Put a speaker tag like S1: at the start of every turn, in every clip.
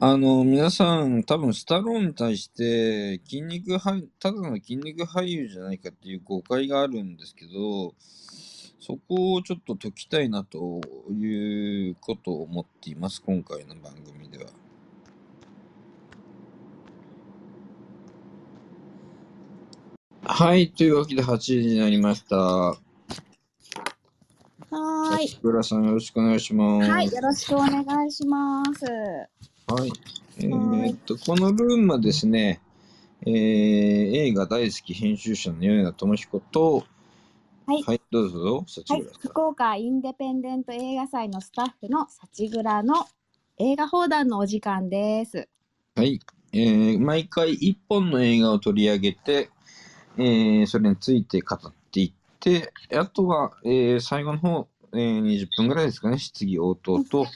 S1: あの、皆さん、多分スタローンに対して、筋肉俳、ただの筋肉俳優じゃないかっていう誤解があるんですけど、そこをちょっと解きたいなということを思っています、今回の番組では。はい、というわけで8時になりました。
S2: はーい。
S1: 桜さんよろしくお願いします。
S2: はい、よろしくお願いします。
S1: はい。え
S2: はい
S1: ーっと、このルームはですね、えー映画大好き編集者の米田智彦と、
S2: はい
S1: どうぞ、幸
S2: はい。福岡インデペンデント映画祭のスタッフの幸倉の映画放談のお時間です。
S1: はい。えー毎回一本の映画を取り上げて、えーそれについて語っていって、あとは、えー最後の方、えー20分ぐらいですかね、質疑応答と、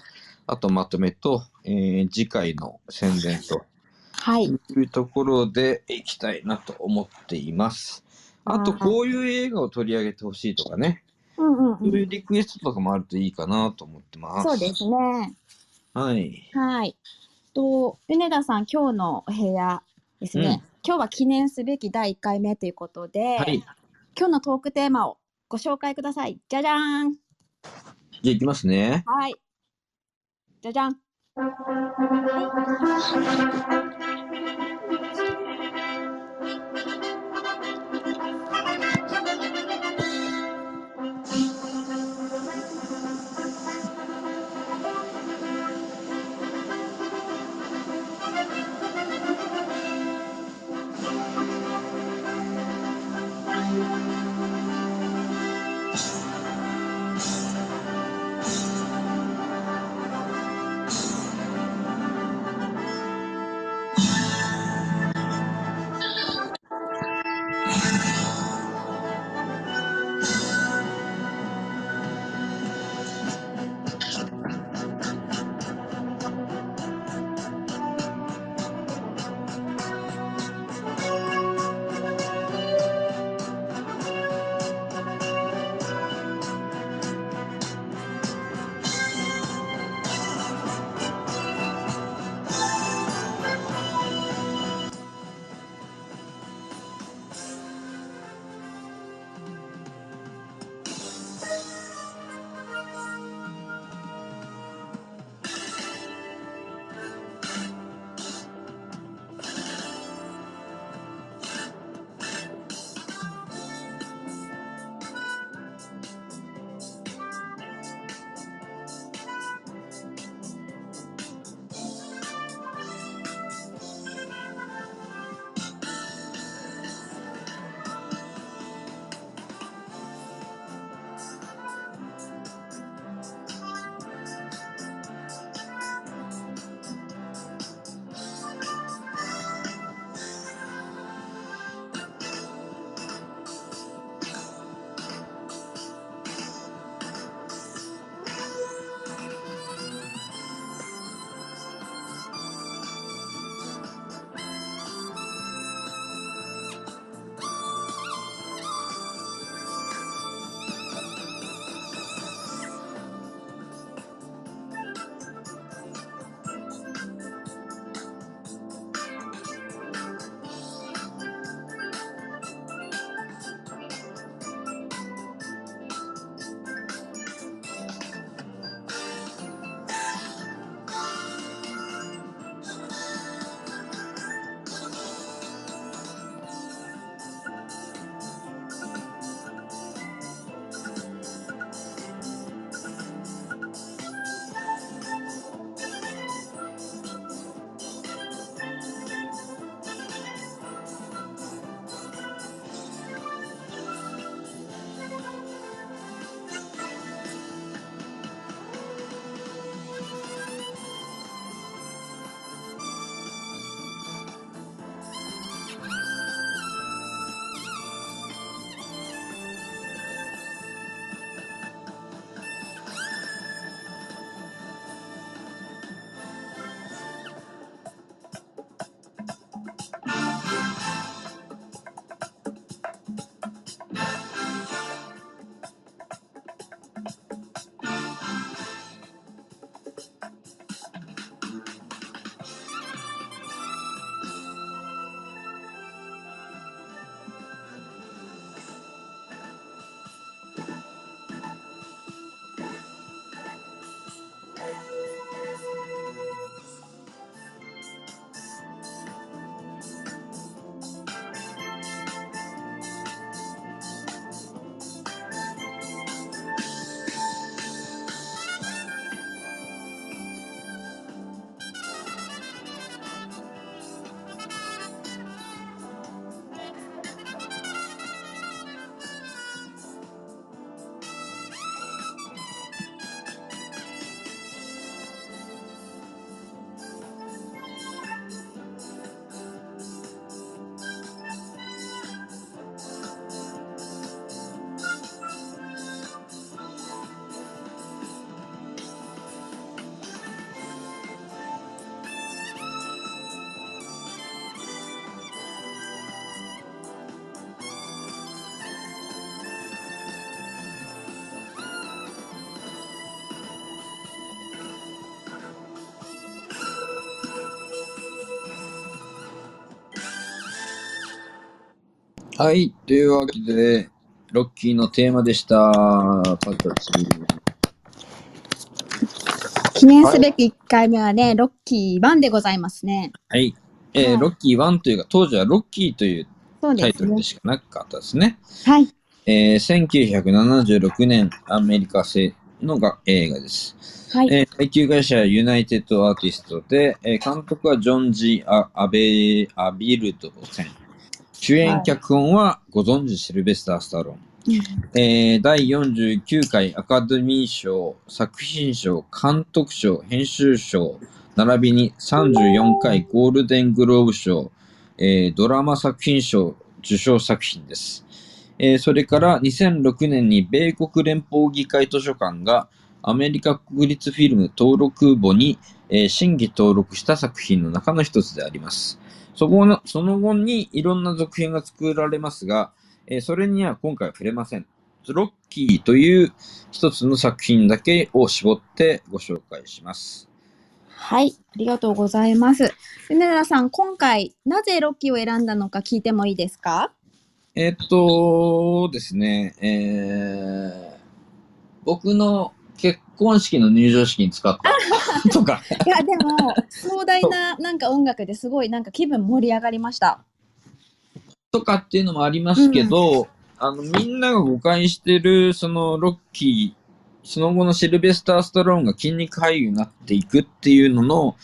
S1: あとまとめと、えー次回の宣伝と、
S2: はい。
S1: というところでいきたいなと思っています。あと、
S2: はい
S1: こういう映画を取り上げてほしいとかね、
S2: うんうん
S1: そういうリクエストとかもあるといいかなと思ってます。
S2: そうですね。
S1: はい。
S2: はい。と、米田さん、今日のお部屋ですね。
S1: うん
S2: 今日は記念すべき第1回目ということで、
S1: はい。
S2: 今日のトークテーマをご紹介ください。じゃじゃーん。
S1: じゃあ行きますね。
S2: はい。じゃじゃん。Thank you.
S1: はい。というわけで、ロッキーのテーマでした。パクたち。
S2: 記念すべき1回目はね、ロッキー1でございますね。
S1: はい。えー
S2: はい
S1: ロッキー1というか、当時はロッキーというタイトルで。しかなかったですね。
S2: はい。
S1: えー1976年、アメリカ製のが映画です。
S2: はい。
S1: えー配給会社はユナイテッドアーティストで、えー監督はジョン・ジー・アアベアビルドセン。主演脚本はご存知シルベスター・スタローン。えー第49回アカデミー賞、作品賞、監督賞、編集賞、並びに34回ゴールデングローブ賞、えードラマ作品賞受賞作品です。えーそれから2006年に米国連邦議会図書館がアメリカ国立フィルム登録簿に、えー審議登録した作品の中の一つであります。そこのその後にいろんな続編が作られますが、えーそれには今回は触れません。ロッキーという一つの作品だけを絞ってご紹介します。
S2: はい。ありがとうございます。梅田さん、今回、なぜロッキーを選んだのか聞いてもいいですか？
S1: えーっとですね、えー僕の結婚式の入場式に使った とか、
S2: いや、でも、壮大ななんか音楽ですごいなんか気分盛り上がりました。
S1: とかっていうのもありますけど、あの、みんなが誤解してる、その、ロッキー、その後のシルベスター・スタローンが筋肉俳優になっていくっていうのの、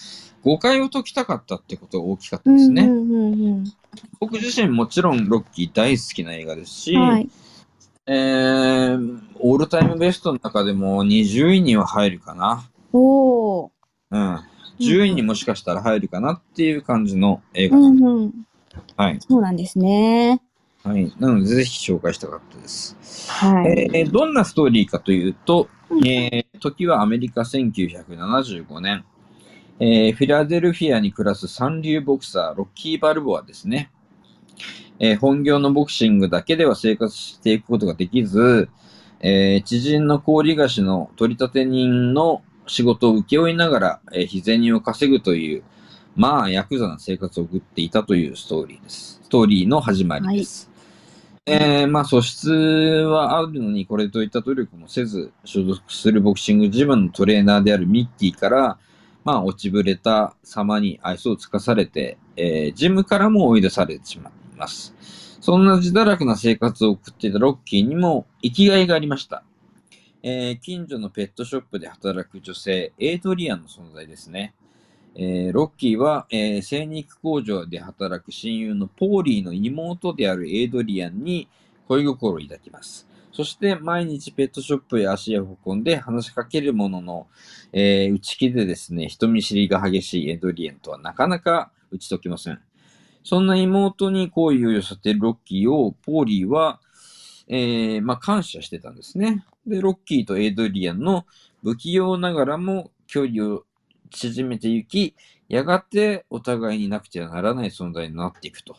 S1: 誤解を解きたかったってことが大きかったですね。
S2: うんうんうん
S1: 僕自身もちろんロッキー大好きな映画ですし、
S2: うん。はい。
S1: えー、オールタイムベストの中でも20位には入るかな。
S2: おー。
S1: うん。10位にもしかしたら入るかなっていう感じの映
S2: う
S1: 画。
S2: んうん。
S1: はい。
S2: そうなんですね。
S1: はい。なので、ぜひ紹介したかったです。
S2: はい。
S1: えーどんなストーリーかというと、
S2: うん
S1: えー時はアメリカ1975年、えーフィラデルフィアに暮らす三流ボクサー、ロッキー・バルボアですね。えー本業のボクシングだけでは生活していくことができず、えー知人の氷菓子の取り立て人の仕事を請け負いながら、えー日銭を稼ぐという、まあ、ヤクザな生活を送っていたというストーリーです。ストーリーの始まりです。えーまあ、素質はあるのに、これといった努力もせず、所属するボクシングジムのトレーナーであるミッキーから、まあ、落ちぶれた様に愛想をつかされて、えージムからも追い出されてしまいます。そんな自堕落な生活を送っていたロッキーにも生きがいがありました。えー近所のペットショップで働く女性、エイドリアンの存在ですね。えーロッキーは、えー精肉工場で働く親友のポーリーの妹であるエイドリアンに恋心を抱きます。そして毎日ペットショップへ足を運んで話しかけるものの、えー内気でですね、人見知りが激しいエイドリアンとはなかなか打ち解きません。そんな妹に好意を寄せてロッキーをポーリーは、えーまあ、感謝してたんですね。で、ロッキーとエイドリアンの不器用ながらも距離を縮めていき、やがてお互いになくてはならない存在になっていくと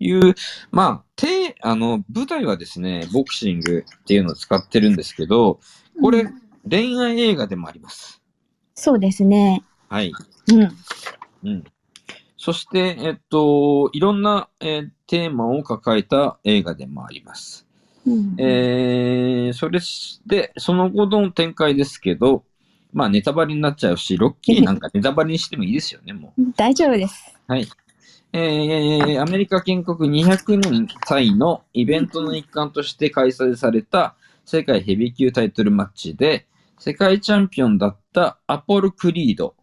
S1: いう、まあ、て、あの、舞台はですね、ボクシングっていうのを使ってるんですけど、これ、
S2: うん
S1: 恋愛映画でもあります。
S2: そうですね。
S1: はい。
S2: うん。
S1: うん。そして、えっと、いろんな、えーテーマを抱えた映画でもあります。
S2: うん
S1: えー、それで、その後の展開ですけど、まあネタバレになっちゃうし、ロッキー なんかネタバレにしてもいいですよね、もう。
S2: 大丈夫です。
S1: はい。えー、アメリカ建国200年歳のイベントの一環として開催された世界ヘビー級タイトルマッチで、世界チャンピオンだったアポロ・クリード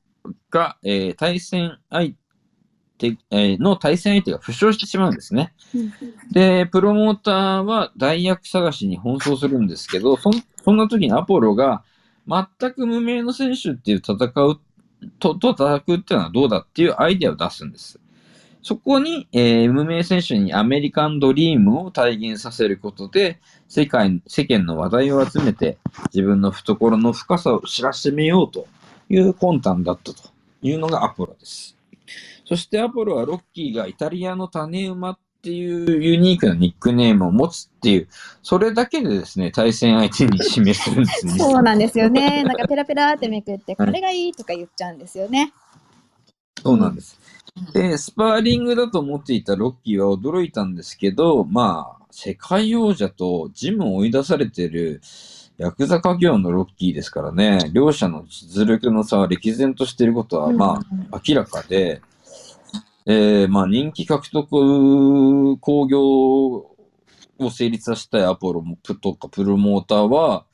S1: が、えー対戦相手、えーの対戦相手が負傷してしまうんですね。で、プロモーターは代役探しに奔走するんですけど、そんそんな時にアポロが全く無名の選手っていう戦うと、と叩くっていうのはどうだっていうアイデアを出すんです。そこに、えー無名選手にアメリカンドリームを体現させることで、世界、世間の話題を集めて、自分の懐の深さを知らしめようという魂胆だったというのがアポロです。そしてアポロはロッキーがイタリアの種馬っていうユニークなニックネームを持つっていう、それだけでですね、対戦相手に指名するんですね。
S2: そうなんですよね。なんかペラペラってめくって、これがいいとか言っちゃうんですよね。
S1: そうなんです。で、スパーリングだと思っていたロッキーは驚いたんですけど、まあ、世界王者とジムを追い出されてるヤクザ家業のロッキーですからね、両者の実力の差は歴然としていることは、まあ、明らかで、えー、まあ、人気獲得工業を成立させたいアポロとかプロモーターは、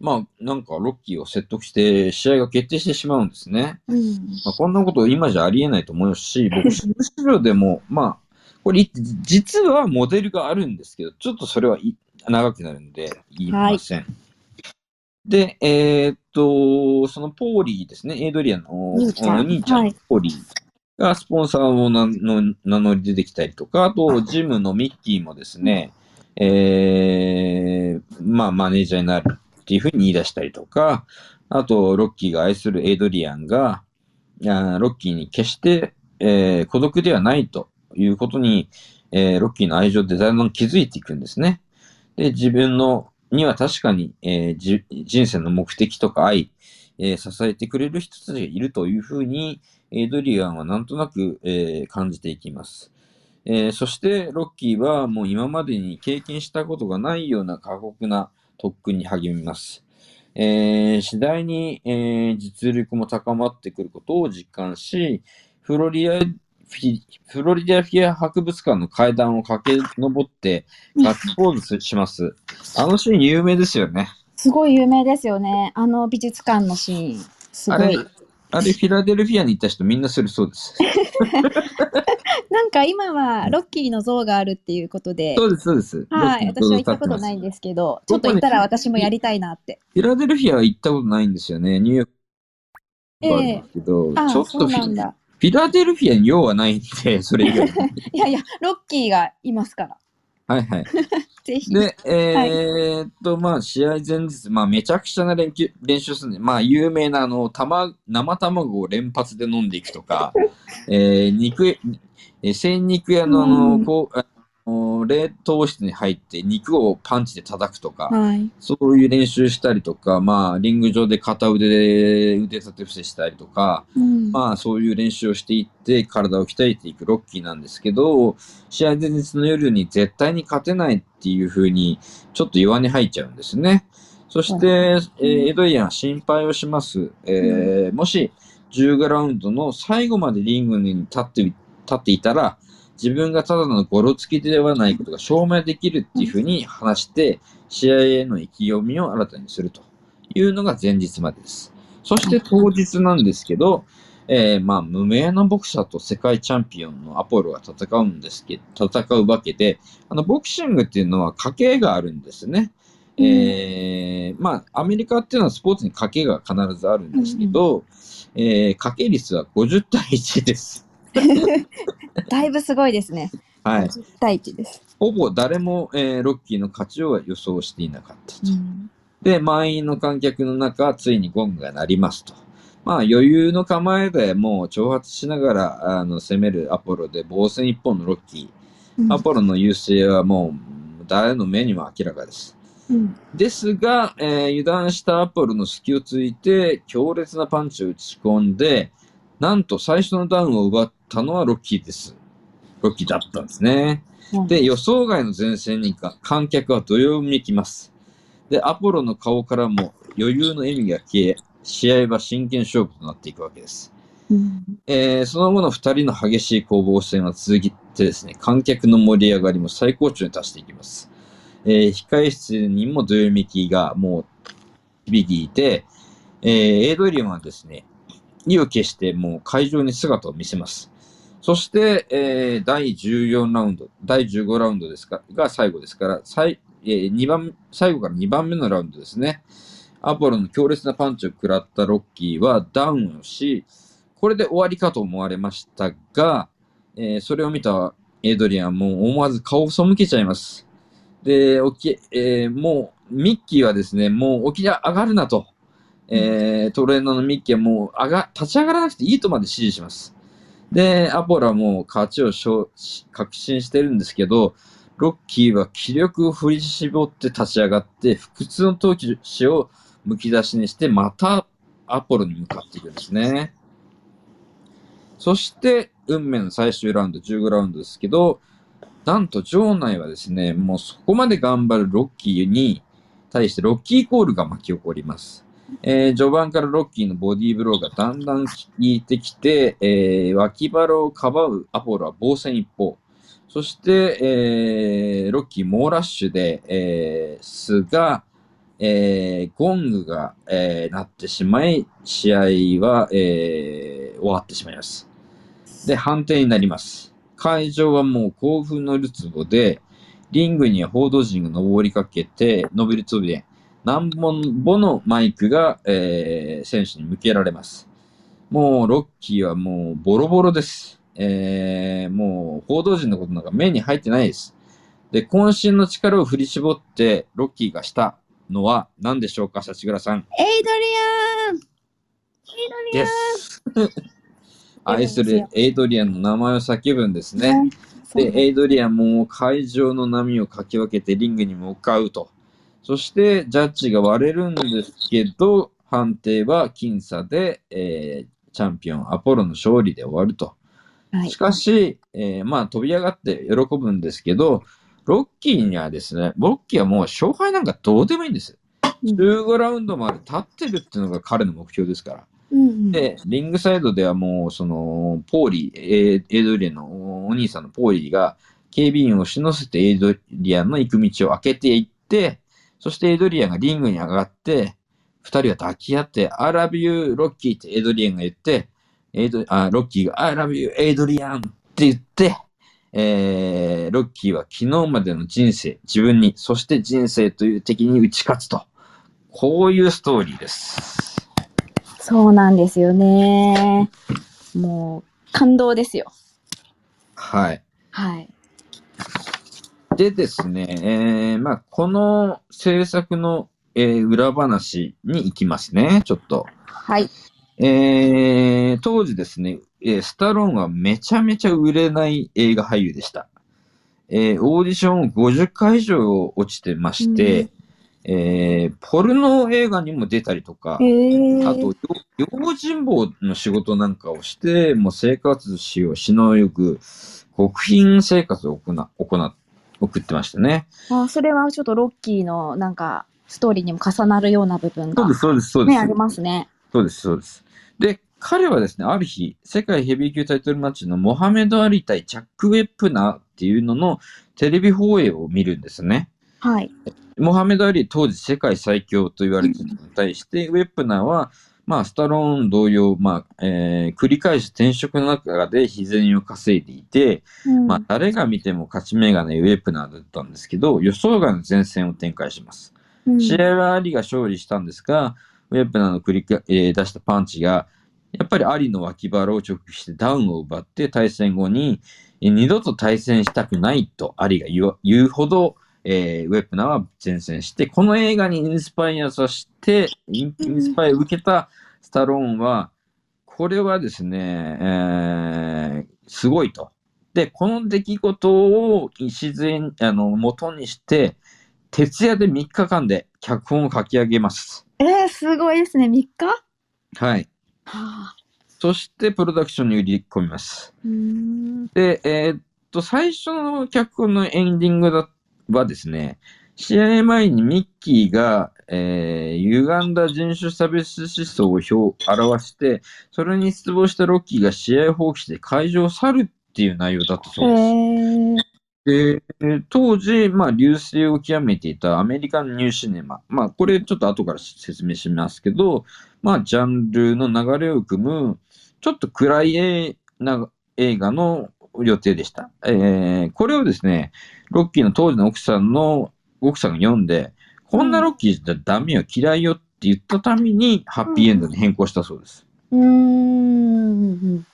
S1: まあ、なんかロッキーを説得して試合が決定してしまうんですね。
S2: うん。
S1: まあ、こんなこと今じゃありえないと思いますし、僕、むしろでも、まあ、これ、実はモデルがあるんですけど、ちょっとそれはい長くなるんで言いません。で、えーっと、そのポーリーですね、エイドリアンのお
S2: 兄ちゃん。
S1: 兄ちゃん、
S2: はい。
S1: ポーリーがスポンサーを名乗り出てきたりとか、あと、ジムのミッキーもですね、えー、まあ、マネージャーになるっていうふうに言い出したりとか、あと、ロッキーが愛するエイドリアンが、いやロッキーに決して、えー孤独ではないということに、えーロッキーの愛情でだんだん気づいていくんですね。で、自分の、には確かに、えーじ人生の目的とか愛、えー支えてくれる人たちがいるというふうに、エイドリアンはなんとなく、えー感じていきます。えーそして、ロッキーはもう今までに経験したことがないような過酷な特訓に励みます。えー次第に、えー実力も高まってくることを実感し、フロリア、フロリダフィア博物館の階段を駆け上ってガッツポーズします。あのシーン有名ですよね。
S2: すごい有名ですよね。あの美術館のシーン。すご
S1: あれ
S2: い。、
S1: あれフィラデルフィアに行った人みんなするそうです。
S2: なんか今はロッキーの像があるっていうことで、
S1: そうです、そうです。
S2: はい、私は行ったことないんですけど、ちょっと行ったら私もやりたいなって。
S1: フィラデルフィアは行ったことないんですよね。ニューヨークがあるんですけど、
S2: あ
S1: ちょっとフィラデルフィアに用はないんで、それ以外に。
S2: いやいや、ロッキーがいますから。
S1: はいはい。
S2: ぜひ。
S1: で、えーっと、まあ、試合前日、まあ、めちゃくちゃな練習練習するんで、まあ、有名な、あの、卵生卵を連発で飲んでいくとか、えー肉、えー精肉屋の、あの、
S2: うん
S1: こう、冷凍室に入って肉をパンチで叩くとか、
S2: はい。
S1: そういう練習したりとか、まあ、リング上で片腕で腕立て伏せしたりとか、
S2: うん
S1: まあ、そういう練習をしていって、体を鍛えていくロッキーなんですけど、試合前日の夜に絶対に勝てないっていう風に、ちょっと弱に入っちゃうんですね。そして、えーエドリアンは心配をします。えーもし、15ラウンドの最後までリングに立って、立っていたら、自分がただのゴロつきではないことが証明できるっていう風に話して、試合への意気込みを新たにするというのが前日までです。そして当日なんですけど、えーまあ、無名のボクサーと世界チャンピオンのアポロが戦うんですけど、戦うわけで、あの、ボクシングっていうのは賭けがあるんですね。えーまあ、アメリカっていうのはスポーツに賭けが必ずあるんですけど、えー賭け率は50対1です。
S2: だいぶすごいですね。
S1: はい。
S2: 10対1です。
S1: ほぼ誰も、えーロッキーの勝ちを予想していなかったと。
S2: うん
S1: で、満員の観客の中、ついにゴングが鳴りますと。まあ、余裕の構えでもう挑発しながらあの攻めるアポロで、防戦一本のロッキー。アポロの優勢はもう誰の目にも明らかです。
S2: うん
S1: ですが、えー油断したアポロの隙をついて、強烈なパンチを打ち込んで、なんと最初のダウンを奪ったのはロッキーです。ロッキーだったんですね。で、予想外の前線にか観客はどよめきます。で、アポロの顔からも余裕の笑みが消え、試合は真剣勝負となっていくわけです。
S2: うん
S1: えーその後の2人の激しい攻防戦は続いてですね、観客の盛り上がりも最高潮に達していきます。えー控室にもどよめきがもう響いて、えーエイドリアンはですね、意を決してもう会場に姿を見せます。そして、えー第14ラウンド、第15ラウンドですかが最後ですから、最えー二番最後から2番目のラウンドですね。アポロの強烈なパンチを食らったロッキーはダウンをし、これで終わりかと思われましたが、えーそれを見たエイドリアンも思わず顔を背けちゃいます。で、起き、えーもう、ミッキーはですね、もう起き上がるなと。えートレーナーのミッキーはもう上が、立ち上がらなくていいとまで指示します。で、アポロもう勝ちを確信してるんですけど、ロッキーは気力を振り絞って立ち上がって、不屈の闘志をむき出しにして、またアポロに向かっていくんですね。そして、運命の最終ラウンド、15ラウンドですけど、なんと場内はですね、もうそこまで頑張るロッキーに対してロッキーコールが巻き起こります。えー序盤からロッキーのボディーブローがだんだん効いてきて、えー脇腹をかばうアポロは防戦一方。そして、えーロッキー猛ラッシュで、えー、すが、えーゴングが、えー鳴ってしまい、試合は、えー終わってしまいます。で、判定になります。会場はもう興奮のるつぼで、リングには報道陣が登りかけて、登りつぼで、何本ものマイクが、えー選手に向けられます。もう、ロッキーはもうボロボロです。えーもう、報道陣のことなんか目に入ってないです。で、渾身の力を振り絞って、ロッキーがしたのは何でしょうか、幸倉さん。
S2: エイドリアンエイドリア
S1: で
S2: ン
S1: す。愛するエイドリアンの名前を叫ぶんですね。で、エイドリアンも会場の波をかき分けてリングに向かうと。そして、ジャッジが割れるんですけど、判定は僅差で、えーチャンピオンアポロの勝利で終わると。
S2: はい
S1: しかし、えーまあ飛び上がって喜ぶんですけど、ロッキーにはですね、ロッキーはもう勝敗なんかどうでもいいんです。
S2: うん
S1: 15ラウンドまで立ってるっていうのが彼の目標ですから。
S2: うんうん
S1: で、リングサイドではもう、その、ポーリー、エエイドリアンのお兄さんのポーリーが、警備員を押し乗せてエイドリアンの行く道を開けていって、そしてエイドリアンがリングに上がって、二人が抱き合って、I love you, ロッキーってエイドリアンが言って、エイドあロッキーが I love you, エイドリアンって言って、えー、ロッキーは昨日までの人生、自分に、そして人生という敵に打ち勝つと。こういうストーリーです。
S2: そうなんですよね。もう感動ですよ。
S1: はい。
S2: はい。
S1: でですね、えーまあ、この制作の、えー裏話に行きますね、ちょっと。
S2: はい。
S1: えー当時ですね、えースタローンはめちゃめちゃ売れない映画俳優でした。えーオーディション50回以上落ちてまして、えーポルノ映画にも出たりとか。あと、よ用心棒の仕事なんかをして、もう生活費をしのよく、極貧生活を行な行っ送ってましたね。
S2: あ、それはちょっとロッキーのなんかストーリーにも重なるような部分が
S1: そうです、そうです、そうです。
S2: ねありますね。
S1: そうです、そうです。で、彼はですね、ある日、世界ヘビー級タイトルマッチのモハメド・アリ対チャック・ウェップナーっていうののテレビ放映を見るんですね。
S2: はい。
S1: モハメド・アリ当時世界最強と言われているのに対して、ウェップナーは、まあ、スタローン同様、まあ、えー繰り返し転職の中で日銭を稼いでいて、
S2: うん
S1: まあ、誰が見ても勝ち目がないウェップナーだったんですけど、予想外の前線を展開します。
S2: うん
S1: 試合はアリが勝利したんですが、ウェップナーの繰りか、えー出したパンチが、やっぱりアリの脇腹を直撃してダウンを奪って対戦後に、えー二度と対戦したくないとアリが言うほど、えーウェップナーは前線して、この映画にインスパイアさせて、インスパイアを受けたスタローンは、これはですね、えーすごいと。で、この出来事を礎に、あの、元にして、徹夜で3日間で脚本を書き上げます。
S2: えー、すごいですね。3日？
S1: はい。
S2: はあ。
S1: そして、プロダクションに売り込みます。で、えーっと、最初の脚本のエンディングだはですね、試合前にミッキーが、えー、歪んだ人種差別思想を表表して、それに失望したロッキーが試合を放棄して会場を去るっていう内容だった
S2: へ
S1: そうです。
S2: え。
S1: で、当時、まあ、流星を極めていたアメリカンニューシネマ。まあ、これちょっと後から説明しますけど、まあ、ジャンルの流れを組む、ちょっと暗い映画の予定でした。えーこれをですね、ロッキーの当時の奥さんの、奥さんが読んで、こんなロッキーじゃダメよ、嫌いよって言ったために、ハッピーエンドに変更したそうです。
S2: うーん。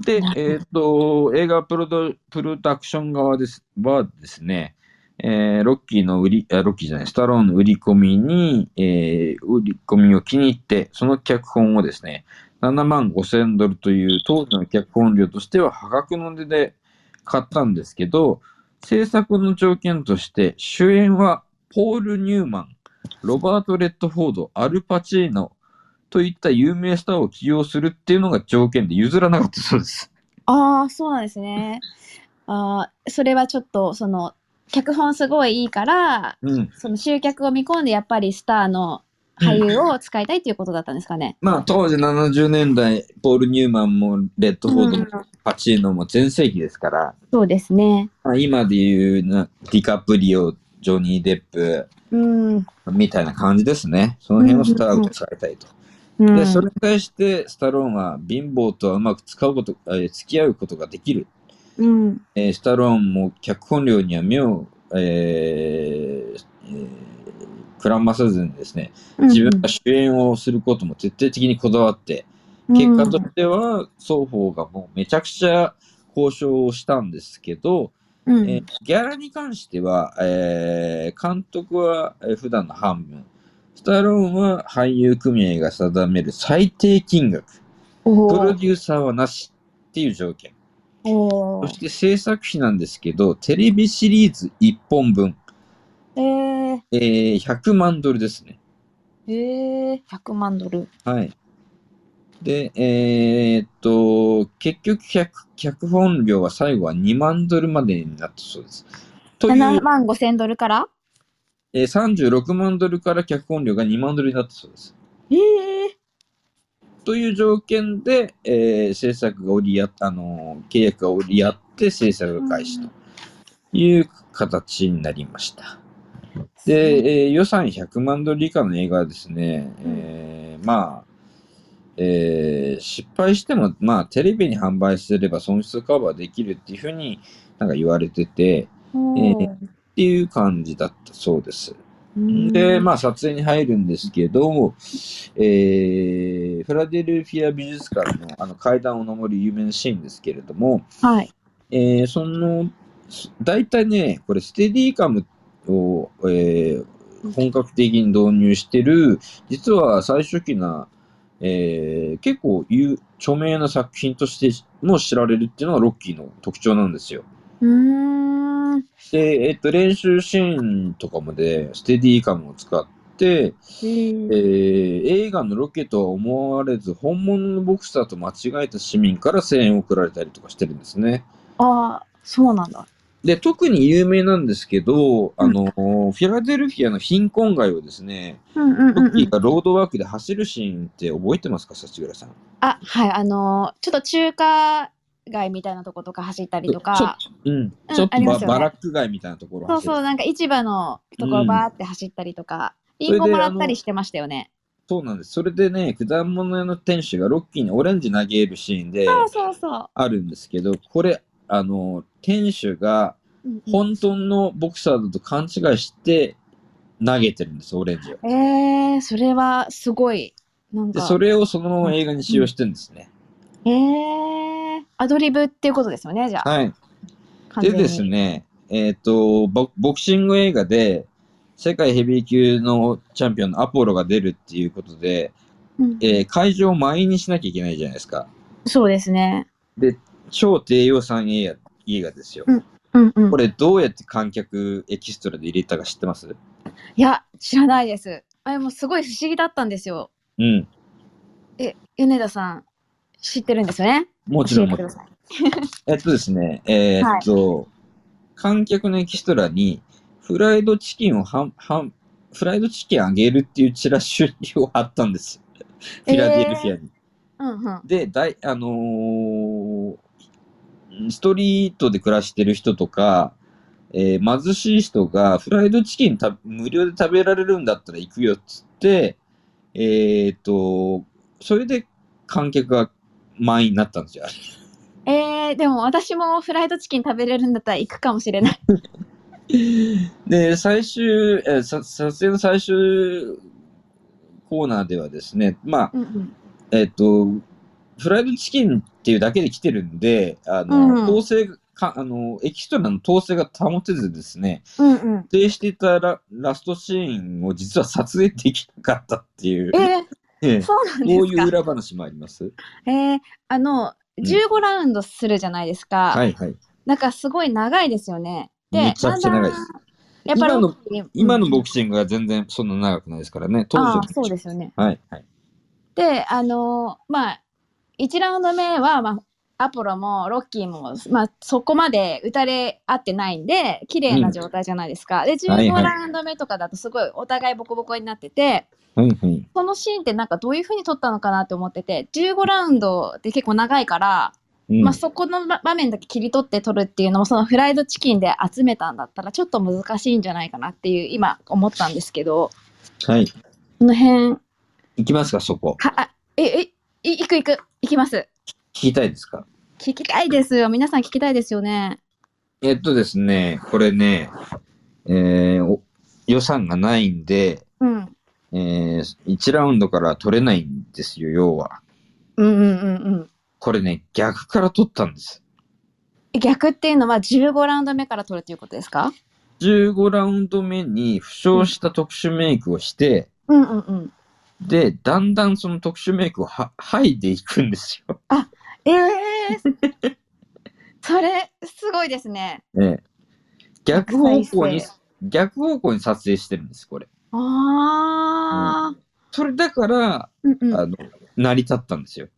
S1: でえっ、と、映画プロドプロダクション側ですはですね、えーロッキーの売り、あロッキーじゃない、スタローンの売り込みに、えー売り込みを気に入って、その脚本をですね、7万5千ドルという当時の脚本料としては破格の値で買ったんですけど、制作の条件として主演はポール・ニューマン、ロバート・レッドフォード、アル・パチーノ、といった有名スターを起用するっていうのが条件で譲らなかったそうです。
S2: ああ、そうなんですね。ああ、それはちょっと、その、脚本すごいいいから、
S1: うん。
S2: その集客を見込んで、やっぱりスターの俳優を使いたいということだったんですかね。
S1: まあ当時70年代、ポール・ニューマンもレッドフォードも
S2: うん
S1: パチーノも全盛期ですから、
S2: そうですね。
S1: まあ、今でいうなディカプリオ、ジョニー・デップ
S2: うん。
S1: みたいな感じですね。その辺をスターを使いたいと。
S2: うん、
S1: で、それに対して、スタローンは貧乏とはうまく使うこと、えー付き合うことができる。
S2: うん。
S1: えースタローンも脚本料には目を、えーえーくらまさずにですね、自分が主演をすることも徹底的にこだわって、結果としては双方がもうめちゃくちゃ交渉をしたんですけど、
S2: うん、
S1: えーギャラに関しては、えー監督はえー普段の半分、スタローンは俳優組合が定める最低金額、
S2: お
S1: プロ
S2: ー
S1: デューサーはなしっていう条件。そして制作費なんですけど、テレビシリーズ1本分、
S2: えー、
S1: えー100万ドルですね。
S2: えー、100万ドル。
S1: はい。で、えーっと、結局脚、脚本料は最後は2万ドルまでになったそうです。という
S2: 7、万5千ドルから？
S1: えー36万ドルから脚本料が2万ドルになったそうです。
S2: えー、
S1: という条件で、えー制作が折り合っあのー契約が折り合って制作が開始という形になりました。で、えー予算100万ドル以下の映画はですね、えーまあ、えー失敗しても、まあ、テレビに販売すれば損失カバーできるっていうふうになんか言われてて、
S2: お
S1: え
S2: ー
S1: っていう感じだったそうです。
S2: うん
S1: で、まあ、撮影に入るんですけど、えー、フィラデルフィア美術館のあの階段を登る有名なシーンですけれども、
S2: はい。
S1: えーその、大体ね、これステディカムを、えー本格的に導入してる、実は最初期な、えー結構有著名な作品としても知られるっていうのがロッキーの特徴なんですよ。
S2: うーん。
S1: で、えっと、練習シーンとかもで、ステディカムを使って、
S2: えー
S1: えー映画のロケとは思われず、本物のボクサーと間違えた市民から声援を送られたりとかしてるんですね。
S2: ああ、そうなんだ。
S1: で、特に有名なんですけど、あの、フィラデルフィアの貧困街をですね、
S2: うんうん
S1: ロッキー
S2: うんうん。
S1: がロードワークで走るシーンって覚えてますか、幸村さん。
S2: あ、はい。あのーちょっと中華街みたいなとことか走ったりとか、
S1: と、うん、ちょっと
S2: ますよね
S1: バラック街みたいなところ
S2: そうそう、なんか市場のところバーって走ったりとか、リ
S1: それで
S2: ンゴもらったりしてましたよね。
S1: そうなんです。それでね、果物屋の店主がロッキーにオレンジ投げるシーンで
S2: そうそうそう。
S1: あるんですけど、これ、あの、店主が本当のボクサーだと勘違いして投げてるんです、オレンジを。
S2: えー、それはすごい。なん
S1: で、
S2: か、
S1: それをそのまま映画に使用してるんですね。
S2: えー、アドリブっていうことですよね、じゃあ。
S1: はい。
S2: 完全に
S1: でですね、えっ、とボ、ボクシング映画で、世界ヘビー級のチャンピオンのアポロが出るっていうことで、
S2: うん
S1: えー会場を満員にしなきゃいけないじゃないですか。
S2: そうですね。
S1: で、超低予算映画ですよ。
S2: うんうんうん
S1: こ。れどうやって観客エキストラで入れたか知ってます？
S2: いや、知らないです。あれもすごい不思議だったんですよ。
S1: うん。
S2: え、米田さん、知ってるんですよね？
S1: もちろん えっとですね、えーっと、観客のエキストラにフライドチキンをははフライドチキンあげるっていうチラシを貼ったんです。フィラデルフィアに。
S2: うんうん。
S1: で、だい、あのーストリートで暮らしてる人とか、えー貧しい人がフライドチキンた無料で食べられるんだったら行くよっつって、えーっと、それで観客が満員になったんですよ。
S2: えー、でも私もフライドチキン食べれるんだったら行くかもしれない。
S1: で、最終、えーさ撮影の最終コーナーではですね、まあ、
S2: うんうん。
S1: えっと、フライドチキンっていうだけで来てるんで、あの、
S2: うん
S1: 統制がか、あの、エキストラの統制が保てずですね、
S2: うんうん。
S1: 指定していたララストシーンを実は撮影できなかったっていう、
S2: え
S1: ええ
S2: ー、そうなん
S1: こういう
S2: ですか。
S1: 裏話もあります。
S2: えー、あの、
S1: うん
S2: 15ラウンドするじゃないですか。
S1: はいはい。
S2: なんかすごい長いですよね。で、
S1: めちゃくちゃ長いです
S2: やっぱり
S1: 今の今のボ
S2: ク
S1: クシングは全然そんな長くないですからね、当時
S2: そうですよね。
S1: はいはい。
S2: で、あのまあ、1ラウンド目は、まあ、アポロもロッキーも、まあ、そこまで打たれ合ってないんで、綺麗な状態じゃないですか。で、15
S1: はいはい
S2: ラウンド目とかだと、すごいお互いボコボコになってて、
S1: はいはい。
S2: そのシーンってなんかどういう風に撮ったのかなって思ってて、15ラウンドって結構長いから、
S1: うん
S2: まあ、そこの場場面だけ切り取って撮るっていうのもそのフライドチキンで集めたんだったらちょっと難しいんじゃないかなっていう今思ったんですけど
S1: はい。
S2: この辺
S1: 行きますか、そこ。
S2: はあええい行く行く行きます。
S1: 聞きたいですか？
S2: 聞きたいですよ。皆さん聞きたいですよね。
S1: えっとですね、これね、えーお予算がないんで、
S2: うん。
S1: えー、1ラウンドから取れないんですよ、要は。
S2: うんうんうんうん。
S1: これね、逆から取ったんです。
S2: 逆っていうのは15ラウンド目から撮るということですか
S1: ？15ラウンド目に負傷した特殊メイクをして、
S2: うんうんうん
S1: で、だんだんその特殊メイクをは剥いでいくんですよ。
S2: ええー、それすごいですね。
S1: ね、逆方向に逆方向に撮影してるんです、これ。
S2: ああ、
S1: それだから、
S2: うんうん。
S1: あの、成り立ったんですよ。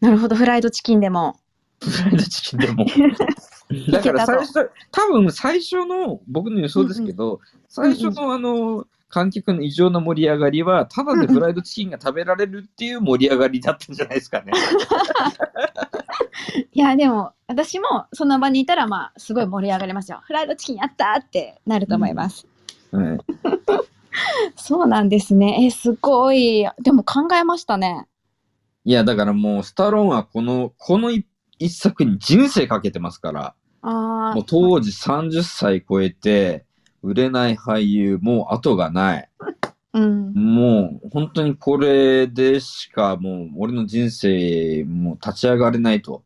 S2: なるほど。フライドチキンでも。
S1: フライドチキンでも。だから最初、多分最初の、僕の予想ですけど、最初のあの、観客の異常な盛り上がりは、ただでフライドチキンが食べられるっていう盛り上がりだったんじゃないですかね。
S2: いやでも私もその場にいたらまあすごい盛り上がりますよ。フライドチキンやったーってなると思います。
S1: はい
S2: そうなんですね。えすごい。でも考えましたね。
S1: いや、だからもう、スタローンはこの、この一一作に人生かけてますから、
S2: あ
S1: もう当時30歳超えて、売れない俳優、もう後がない。
S2: あ、うん。
S1: もう、本当にこれでしか、もう、俺の人生、もう立ち上がれないと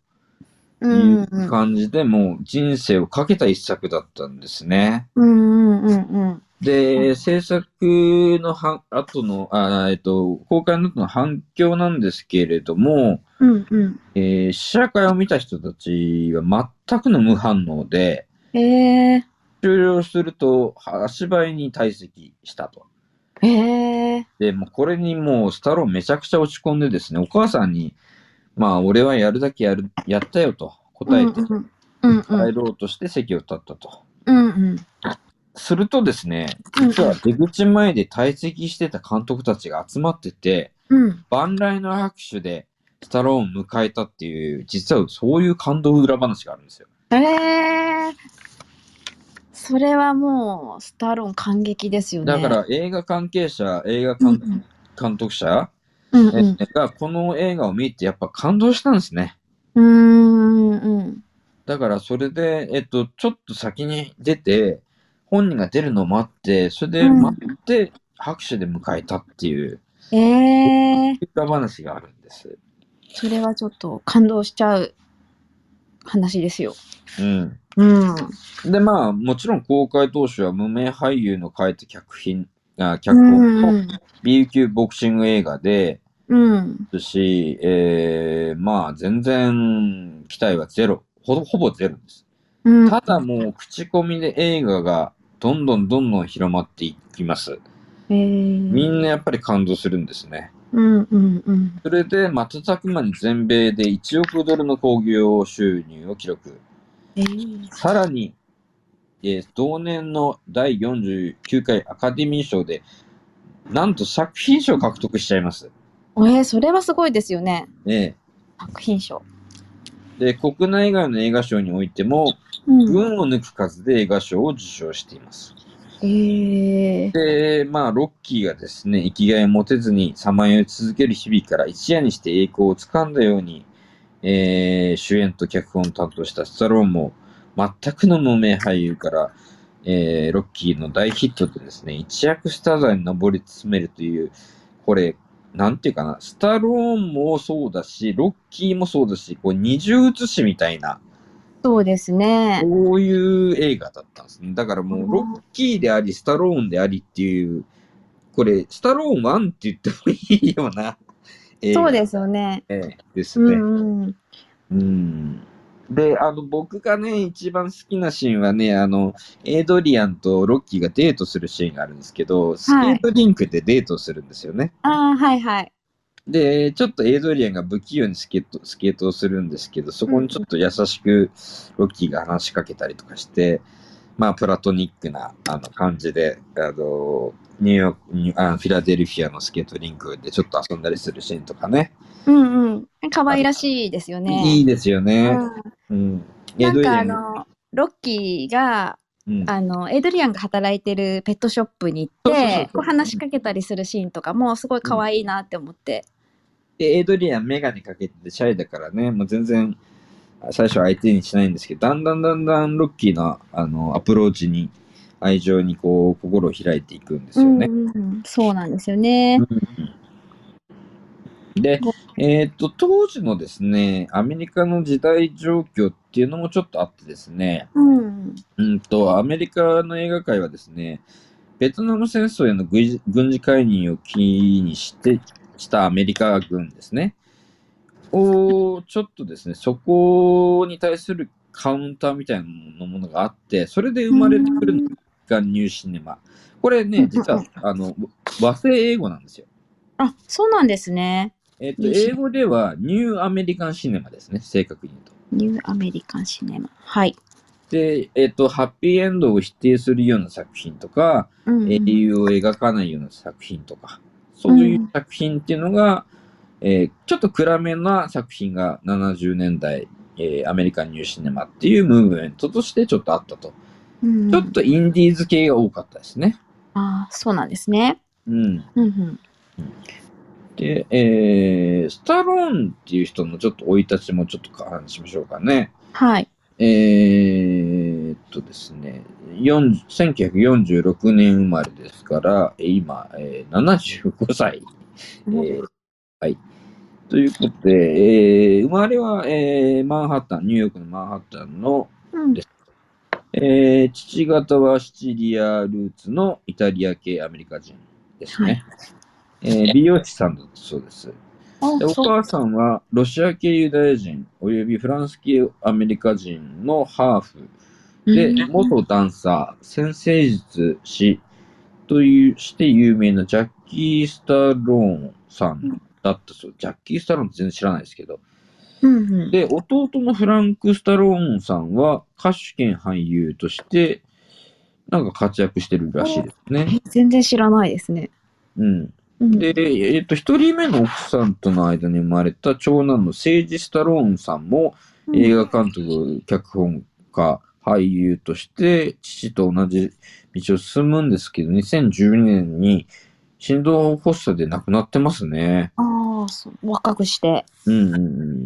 S2: う
S1: い
S2: ん
S1: う感じで、もう人生をかけた一作だったんですね。で、制作のは後の、あえっと、公開の後の反響なんですけれども、
S2: うんうん。
S1: えー試写会を見た人たちは全くの無反応で、
S2: えー、
S1: 終了すると足早に退席したと。
S2: えー、
S1: で、もうこれにもうスタローンめちゃくちゃ落ち込んでですね、お母さんに、まあ俺はやるだけやる、やったよと答えて
S2: うん
S1: 帰ろうとして席を立ったと。
S2: うんうん
S1: するとですね、
S2: うん
S1: 実は出口前で退席してた監督たちが集まってて、
S2: うん。
S1: 万来の拍手でスタローンを迎えたっていう、実はそういう感動裏話があるんですよ。
S2: えー、それはもうスタローン感激ですよね。
S1: だから映画関係者、映画監
S2: うんうん
S1: 監督者、
S2: うんうん
S1: えがこの映画を見てやっぱ感動したんですね。
S2: うーんうん
S1: だからそれで、えっと、ちょっと先に出て、本人が出るのを待って、それで待って拍手で迎えたっていう、
S2: えー、
S1: 裏話があるんです。
S2: それはちょっと感動しちゃう話ですよ。
S1: うん。
S2: うん。
S1: で、まあ、もちろん公開当初は無名俳優の書いた脚品、あ脚
S2: う
S1: 本の
S2: ん
S1: B 級ボクシング映画で、
S2: うん。
S1: すし、えー、まあ、全然期待はゼロ。ほぼほぼゼロです。
S2: うん。
S1: ただもう、口コミで映画がどんどんどんどん広まっていきます。
S2: えー、
S1: みんなやっぱり感動するんですね。
S2: うんうんうん。
S1: それで、瞬く間に全米で1億ドルの興行収入を記録。
S2: えー、
S1: さらに、えー同年の第49回アカデミー賞で、なんと作品賞を獲得しちゃいます。
S2: えー、それはすごいですよね。
S1: ね
S2: 作品賞。
S1: で、国内外の映画賞においても、
S2: うん。
S1: 群を抜く数で映画賞を受賞しています。
S2: えー、
S1: で、まあ、ロッキーがですね、生きがいを持てずにさまよい続ける日々から一夜にして栄光をつかんだように、えー主演と脚本を担当したスタローンも、全くの無名俳優から、えーロッキーの大ヒットでですね、一躍スター座に上り詰めるという、これ、なんていうかな、スタローンもそうだし、ロッキーもそうだし、こう二重写しみたいな、
S2: そうですね。
S1: こういう映画だったんですね。だからもう、ロッキーであり、スタローンでありっていう、これ、スタローン1って言ってもいいような
S2: そうですよね。
S1: ですね。
S2: うんうん。
S1: うん。で、あの、僕がね、一番好きなシーンはね、あの、エイドリアンとロッキーがデートするシーンがあるんですけど、スケートリンクでデートするんですよね。
S2: ああ、はいはい。
S1: で、ちょっとエイドリアンが不器用にスケートスケートをするんですけど、そこにちょっと優しくロッキーが話しかけたりとかして、まあ、プラトニックなあの感じで、あの、ニューヨークニュあ、フィラデルフィアのスケートリンクでちょっと遊んだりするシーンとかね。
S2: うんうん。可愛らしいですよね。
S1: いいですよね。
S2: うん
S1: うん。
S2: なんかあ
S1: ン
S2: の、ロッキーが、
S1: うん
S2: あの、エイドリアンが働いてるペットショップに行ってこう話しかけたりするシーンとかもすごい可愛いなって思って。
S1: で、エイドリアンメガネかけててシャイだからね、もう全然、最初は相手にしないんですけど、だんだんだんだんロッキーのあのアプローチに、愛情にこう、心を開いていくんですよね。
S2: うんうんうんそうなんですよね。
S1: で、えっ、と、当時のですね、アメリカの時代状況っていうのもちょっとあってですね、
S2: うん。
S1: うんと、アメリカの映画界はですね、ベトナム戦争への軍事介入をキーにして、したアメリカ軍ですね。を、ちょっとですね、そこに対するカウンターみたいなものがあって、それで生まれてくるのがニューシネマ。これね、実は、あの、和製英語なんですよ。
S2: あ、そうなんですね。
S1: えっ、と、英語ではニューアメリカンシネマですね、正確に言うと。
S2: ニューアメリカンシネマ。はい。
S1: で、えっ、と、ハッピーエンドを否定するような作品とか、
S2: うんうん
S1: 英雄を描かないような作品とか、そういう作品っていうのが、えーちょっと暗めな作品が70年代、えーアメリカンニューシネマっていうムーブメントとしてちょっとあったと。
S2: うん
S1: ちょっとインディーズ系が多かったですね。
S2: あーそうなんですね。
S1: うん。
S2: うんうん。
S1: で、えースタローンっていう人のちょっと生い立ちもちょっと話しましょうかね。
S2: はい。
S1: えーっとですね、40 1946年生まれですから、えー今、えー75歳。えーはい。ということで、えー生まれは、えーマンハッタン、ニューヨークのマンハッタンの、
S2: うん。
S1: です。えー父方はシチリアルーツのイタリア系アメリカ人ですね。えー美容師さんだったそうです。でお母さんはロシア系ユダヤ人およびフランス系アメリカ人のハーフで、
S2: うん。
S1: 元ダンサー、先生術師というして有名なジャッキー・スタローンさんだったそう。ジャッキー・スタローンって全然知らないですけど。
S2: うんうん。
S1: で、弟のフランク・スタローンさんは歌手兼俳優として、なんか活躍してるらしいですね。
S2: 全然知らないですね。
S1: うん。
S2: うん
S1: で、えっ、と、一人目の奥さんとの間に生まれた長男のセイジ・スタローンさんも、映画監督、脚本家、俳優として父と同じ道を進むんですけど、2012年に心臓発作で亡くなってますね。
S2: ああ、若くして。
S1: うんうんう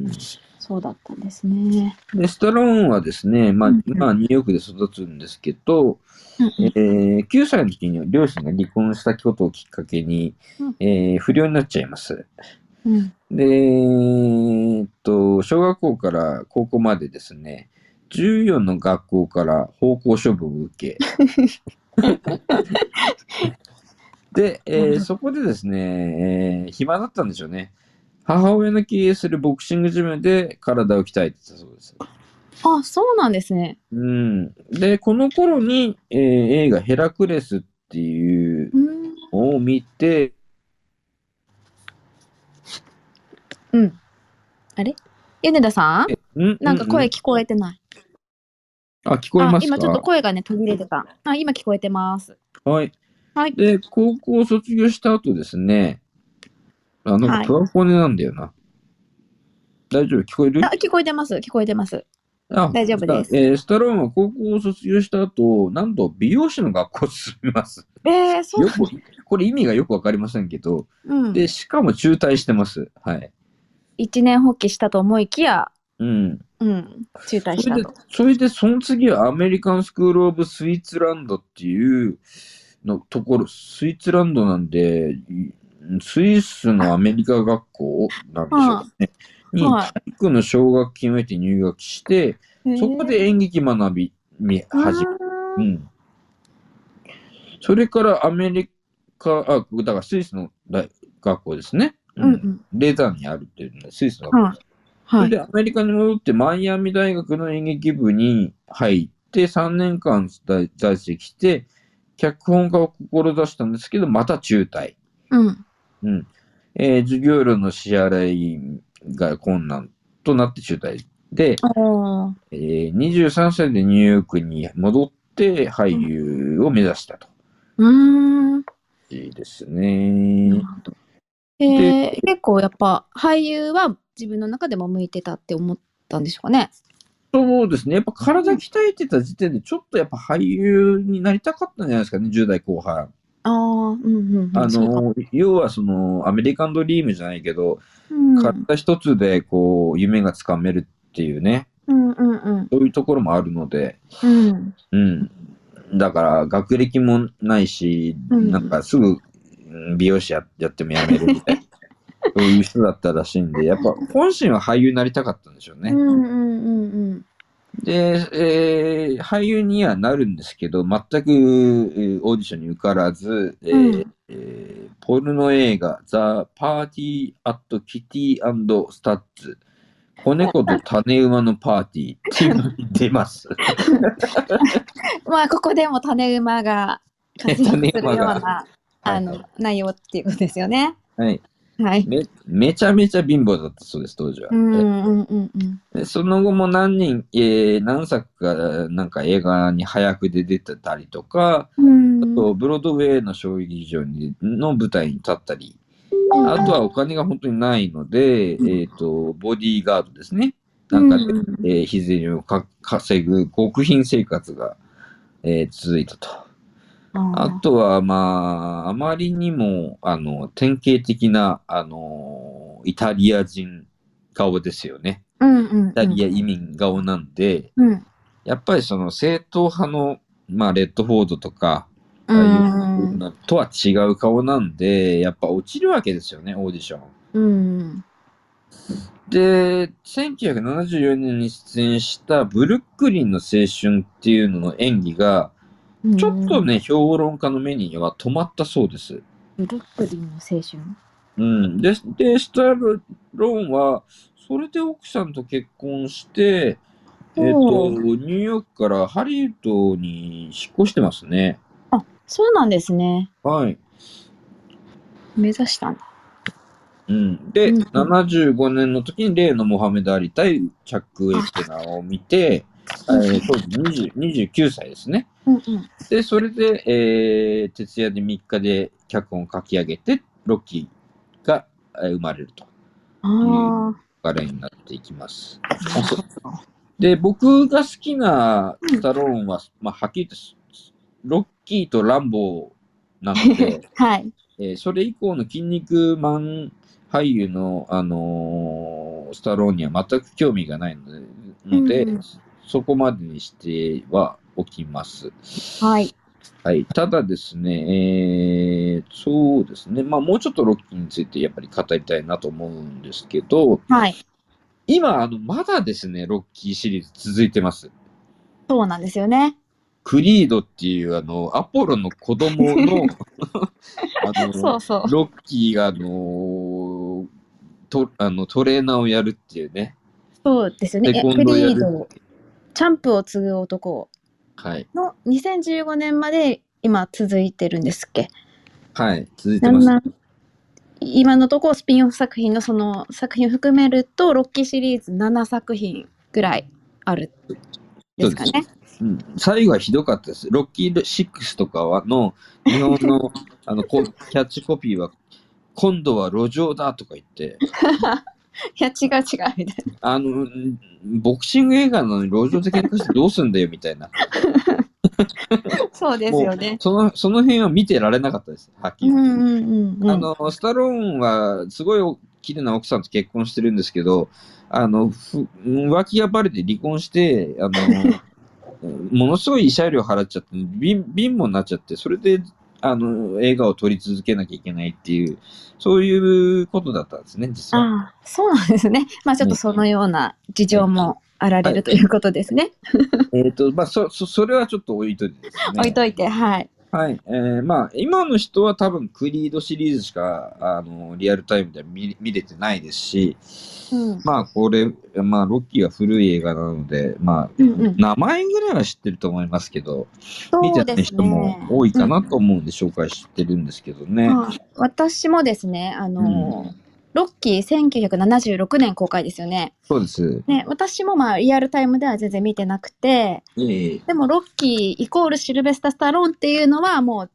S1: ん。
S2: そうだったんですね。
S1: で、スタローンはですね、まあ、
S2: うん
S1: まあ、ニューヨークで育つんですけど、
S2: うん
S1: えー9歳の時に両親が離婚したことをきっかけに、
S2: うん
S1: えー不良になっちゃいます。
S2: うん。
S1: で、えっと、小学校から高校までですね、14の学校から奉公処分を受け、で、えーそこでですね、えー暇だったんでしょうね。母親の経営するボクシングジムで体を鍛えてたそうです。
S2: あ、そうなんですね。
S1: うん。で、この頃に、えー映画ヘラクレスっていう
S2: うん。
S1: のを見て、
S2: うん。あれ？米田さん？
S1: ん
S2: なんか声
S1: う
S2: 聞こえてない。
S1: あ、聞こえますか？
S2: あ今ちょっと声がね、途切れてた。あ、今聞こえてます。
S1: はい。
S2: はい。
S1: で、高校を卒業した後ですね、あ、なん
S2: はい
S1: かプラフォネなんだよな。大丈夫？聞こえる？
S2: あ、聞こえてます。聞こえてます。
S1: あ
S2: 大丈夫です
S1: えースタローンは高校を卒業した後、なんと美容師の学校を進みます。
S2: えー、そう
S1: よく、これ意味がよくわかりませんけど、
S2: うん。
S1: で、しかも中退してます。はい。
S2: 一年発起したと思いきや、
S1: うん。
S2: うん、中退し
S1: それでそれで、その次はアメリカンスクール・オブ・スイーツランドっていうのところ、スイーツランドなんで、いスイスのアメリカ学校なんでしょうかね。に、
S2: はい
S1: 体育の奨学金を得て入学して、そこで演劇学び、み
S2: えー、
S1: 始め、
S2: う
S1: うんん。それからアメリカ、あ、だからスイスの大学校ですね。
S2: うんうん。
S1: レザンにあるっていうので、スイスの学校
S2: はい。はい。
S1: それでアメリカに戻ってマイアミ大学の演劇部に入って3年間在在籍して、脚本家を志したんですけど、また中退。
S2: うん。
S1: うん。えー授業料の支払いが困難となって中退で、えー23歳でニューヨークに戻って俳優を目指したと。
S2: うーん。
S1: いいですね。
S2: えー、結構やっぱ俳優は自分の中でも向いてたって思ったんでしょうかね。
S1: そうですね。やっぱ体鍛えてた時点でちょっとやっぱ俳優になりたかったんじゃないですかね、10代後半。
S2: ああ、うんうんうん。
S1: あ
S2: そうか
S1: の、要はその、アメリカンドリームじゃないけど、
S2: うん、
S1: 体一つでこう、夢がつかめるっていうね、
S2: うんうんうん
S1: そういうところもあるので、
S2: うん。
S1: うん。だから、学歴もないし、
S2: うん
S1: なんかすぐうん美容師ややってもやめるみたいな、いう人だったらしいんで、やっぱ本心は俳優になりたかったんでしょうね。
S2: うんうんうんうん。
S1: で、えー俳優にはなるんですけど、全く、えーオーディションに受からず、えー
S2: うん
S1: えーポルノ映画、 The Party at Kitty Stud's、子猫と種馬のパーティーっていうのに出ます。
S2: まあここでも種馬が活躍するような
S1: が
S2: あの内容っていうことですよね。
S1: はい。
S2: はい。
S1: めめちゃめちゃ貧乏だったそうです、当時は。
S2: うんうんうんうん。
S1: でその後も何人、えー何作かなんか映画に早くで出てたりとか、
S2: うん
S1: あとブロードウェイの小劇場にの舞台に立ったり、あとはお金が本当にないので、
S2: うん
S1: えっ、と、ボディーガードですね。なんかで、
S2: うん
S1: えー日銭をか稼ぐ極貧生活が、えー続いたと。あとは、まあ、あまりにも、あの、典型的な、あの、イタリア人顔ですよね。
S2: うんうん
S1: イタリア移民顔なんで、
S2: うん。
S1: やっぱりその正統派の、まあ、レッドフォードとか、あ
S2: う
S1: あい
S2: ん
S1: うのとは違う顔なんで、やっぱ落ちるわけですよね、オーディション。
S2: うん。
S1: で、1974年に出演したブルックリンの青春っていうのの演技が、
S2: うん
S1: ちょっとね、評論家の目には止まったそうです。
S2: ブルックリンの青春？
S1: うん。で、でスタローンは、それで奥さんと結婚して、えっ、と、
S2: お
S1: ニューヨークからハリウッドに引っ越してますね。
S2: あそうなんですね
S1: はい。
S2: 目指したんだ
S1: うん、で、
S2: うんうん
S1: 75年の時に例のモハメド・アリ対チャック・ウェイステナーを見て、えー当時20 29歳ですね。
S2: うんうん
S1: で、それで、えー徹夜で3日で脚本を書き上げて、ロッキーがえー生まれると。
S2: あ
S1: 流れになっていきます。で、僕が好きなスタローンは、まあ、はっきり言って、ロッキーとランボーなので、
S2: はい
S1: えーそれ以降の筋肉マン俳優の、あのースタローンには全く興味がないので、ので
S2: うん
S1: そこまでにしてはおきます。
S2: はい
S1: はい。ただですね、えーそうですね、まあもうちょっとロッキーについてやっぱり語りたいなと思うんですけど、
S2: はい
S1: 今、あの、まだですね、ロッキーシリーズ続いてます。
S2: そうなんですよね
S1: クリードっていう、あの、アポロの子供の、あの、
S2: そうそう
S1: ロッキーが、あのとあのトレーナーをやるっていうね。
S2: そうですよね
S1: テコンドーやる
S2: リードチャンプを継ぐ男
S1: はい。
S2: の2015年まで今続いてるんですっけ？
S1: はい。続いてます。
S2: なんなん？今のところスピンオフ作品のその作品を含めるとロッキーシリーズ7作品ぐらいあるですかね。
S1: うん、最後はひどかったです。ロッキー6とかはの日本の あのこキャッチコピーは、今度は路上だとか言って、
S2: いや違う違うみたいな。
S1: あの、んボクシング映画なのに路上で喧嘩してどうすんだよみたいな。
S2: そうですよね。
S1: その、その辺は見てられなかったです。はっきり言って。
S2: うんうんうんうん。
S1: あの、スタローンはすごい綺麗な奥さんと結婚してるんですけど、あの、ふ浮気がバレて離婚して、あの、ものすごい慰謝料払っちゃって、貧貧乏になっちゃって、それで、あの、映画を撮り続けなきゃいけないっていう、そういうことだったんですね、実は。
S2: ああ、そうなんですね。まあちょっとそのような事情もあられるということですね。
S1: えっ、と、まあ、そ、そ、それはちょっと置いといてですね。
S2: 置いといて、はい。
S1: はい。えー、まあ、今の人は多分クリードシリーズしか、あの、リアルタイムでは見見れてないですし、
S2: うん。
S1: まあ、これ、まあ、ロッキーは古い映画なので、まあ、
S2: うんうん
S1: 名前ぐらいは知ってると思いますけど、見てない
S2: そうです
S1: 人も
S2: ね。
S1: 多いかなと思うんで紹介してるんですけどね。
S2: はい私もですね、あの、ロッキー1976年公開ですよね。
S1: そうです。
S2: ね、私もまあリアルタイムでは全然見てなくて、
S1: ええ
S2: でもロッキーイコールシルベスタ・スタローンっていうのはもう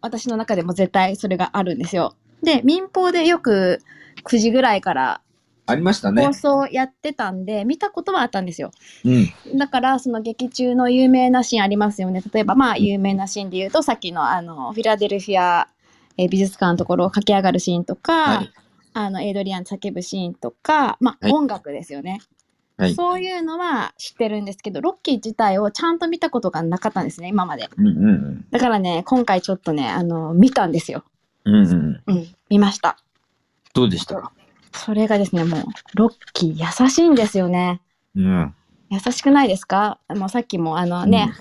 S2: 私の中でも絶対それがあるんですよ。で、民放でよく9時ぐらいから
S1: ありましたね
S2: 放。送やってたんで、見たことはあったんですよ。
S1: うん。
S2: だからその劇中の有名なシーンありますよね。例えばまあ有名なシーンで言うとさっきのあのフィラデルフィア、えー美術館のところを駆け上がるシーンとか、
S1: はい
S2: あのエイドリアン叫ぶシーンとか、まあ
S1: はい
S2: 音楽ですよね。
S1: はい。
S2: そういうのは知ってるんですけど、ロッキー自体をちゃんと見たことがなかったんですね、今まで。
S1: うんうん
S2: だからね、今回ちょっとね、あの、見たんですよ。
S1: うん。うんうん。
S2: うん、見ました。
S1: どうでした？か
S2: それがですね、もう、ロッキー優しいんですよね。
S1: うん。
S2: 優しくないですか？もうさっきもあのね、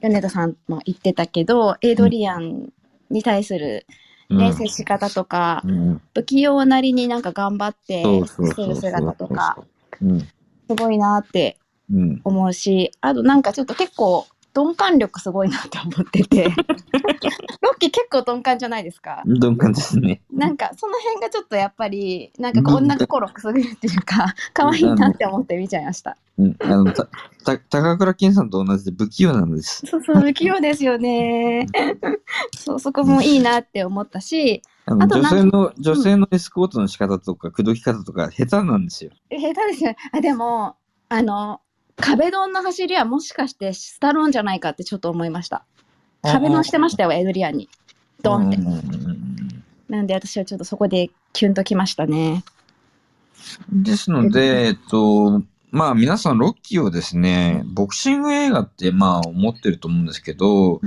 S2: 米田さんも言ってたけど、エイドリアンに対する、
S1: うん。
S2: ね接し方とか、
S1: うん。
S2: 不器用なりになんか頑張って
S1: そうそう
S2: する姿とか、
S1: うん。
S2: すごいなって
S1: うん。
S2: 思うし、あとなんかちょっと結構鈍感力すごいなって思ってて、ロッキー結構鈍感じゃないですか？
S1: 鈍感ですね。
S2: なんかその辺がちょっとやっぱりなんかこう
S1: うん
S2: 女心くすぐるっていうか可愛いなって思って見ちゃいました。
S1: うん。あの、た、た、高倉健さんと同じで不器用なんです。
S2: そうそう不器用ですよね。そうそこもいいなって思ったし
S1: あの女性の、女性のエスコートの仕方とか、口説き方とか下手なんですよ。
S2: 下手ですよね。あでもあの壁ドンの走りはもしかしてスタローンじゃないかってちょっと思いました。壁ドンしてましたよエドリアンに。ドンって。なんで私はちょっとそこでキュンときましたね。
S1: うんですので、えっと、まあ皆さんロッキーをですね、ボクシング映画ってまあ思ってると思うんですけど、
S2: うん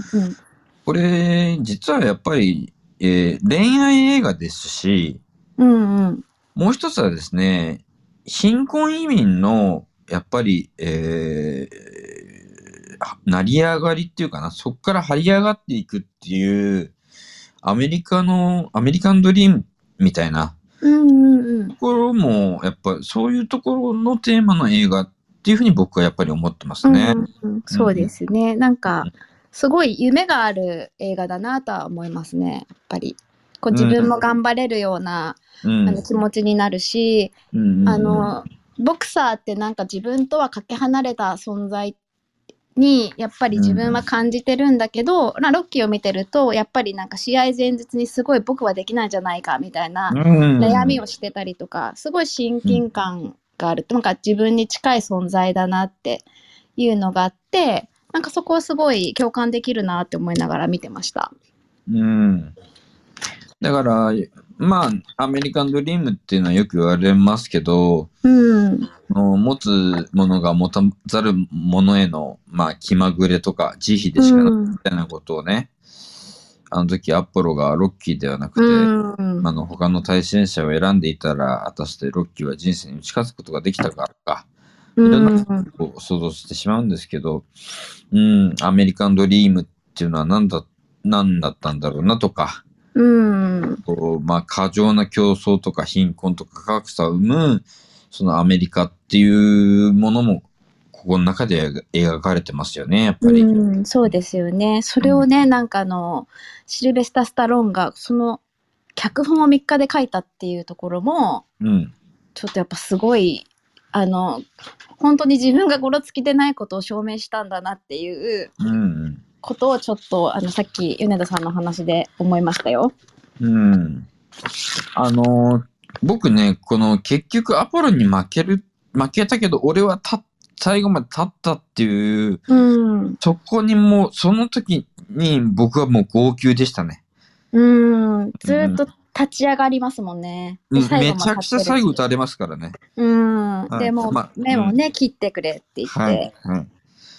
S1: これ実はやっぱり、えー恋愛映画ですし、
S2: うんうん
S1: もう一つはですね、貧困移民の、やっぱり、えー、は成り上がりっていうかな、そこから這り上がっていくっていう、アメリカの、アメリカンドリームみたいな
S2: うんうんうん
S1: ところも、やっぱりそういうところのテーマの映画っていうふうに僕はやっぱり思ってますね。
S2: うんうんそうですね。なんか、すごい夢がある映画だなとは思いますね。やっぱり。こう自分も頑張れるような、
S1: うん
S2: あの気持ちになるし、
S1: うん
S2: あの、ボクサーってなんか自分とはかけ離れた存在に、やっぱり自分は感じてるんだけど、まあロッキーを見てると、やっぱりなんか試合前日にすごい僕はできないんじゃないかみたいな
S1: うん
S2: 悩みをしてたりとか、すごい親近感がある、なんか自分に近い存在だなっていうのがあって、なんかそこはすごい共感できるなって思いながら見てました。
S1: うん。だから、まあ、アメリカンドリームっていうのはよく言われますけど、
S2: うん。
S1: 持つものが持たざるものへの、まあ、気まぐれとか、慈悲でしかないみたいなことをね、あの時アポロがロッキーではなくて、
S2: うん。
S1: あの他の対戦者を選んでいたら、果たしてロッキーは人生に打ち勝つことができたかとか、いろんなことを想像してしまうんですけど、うん、アメリカンドリームっていうのは何だ、何だったんだろうなとか、
S2: うん。
S1: こう、まあ、過剰な競争とか貧困とか格差を生む、そのアメリカっていうものも、ここの中で描かれてますよね、やっぱり。
S2: うん、そうですよね。それをね、なんかあの、シルベスタ・スタローンが、その、脚本を3日で書いたっていうところも、
S1: うん。
S2: ちょっとやっぱすごい、あの、本当に自分がゴロつきでないことを証明したんだなっていう
S1: うん。
S2: ことをちょっと、あの、さっき米田さんの話で思いましたよ。
S1: うん。あのー僕ね、この結局アポロに負ける、負けたけど、俺はた最後まで立ったっていう、
S2: うん。
S1: そこにもう、その時に僕はもう号泣でしたね。
S2: うん。ずーっと立ち上がりますもんね。で
S1: めちゃくちゃ最後打たれますからね。
S2: うん。
S1: はい
S2: でも、
S1: まあ
S2: 目をね、切ってくれって言って。
S1: はい。はい。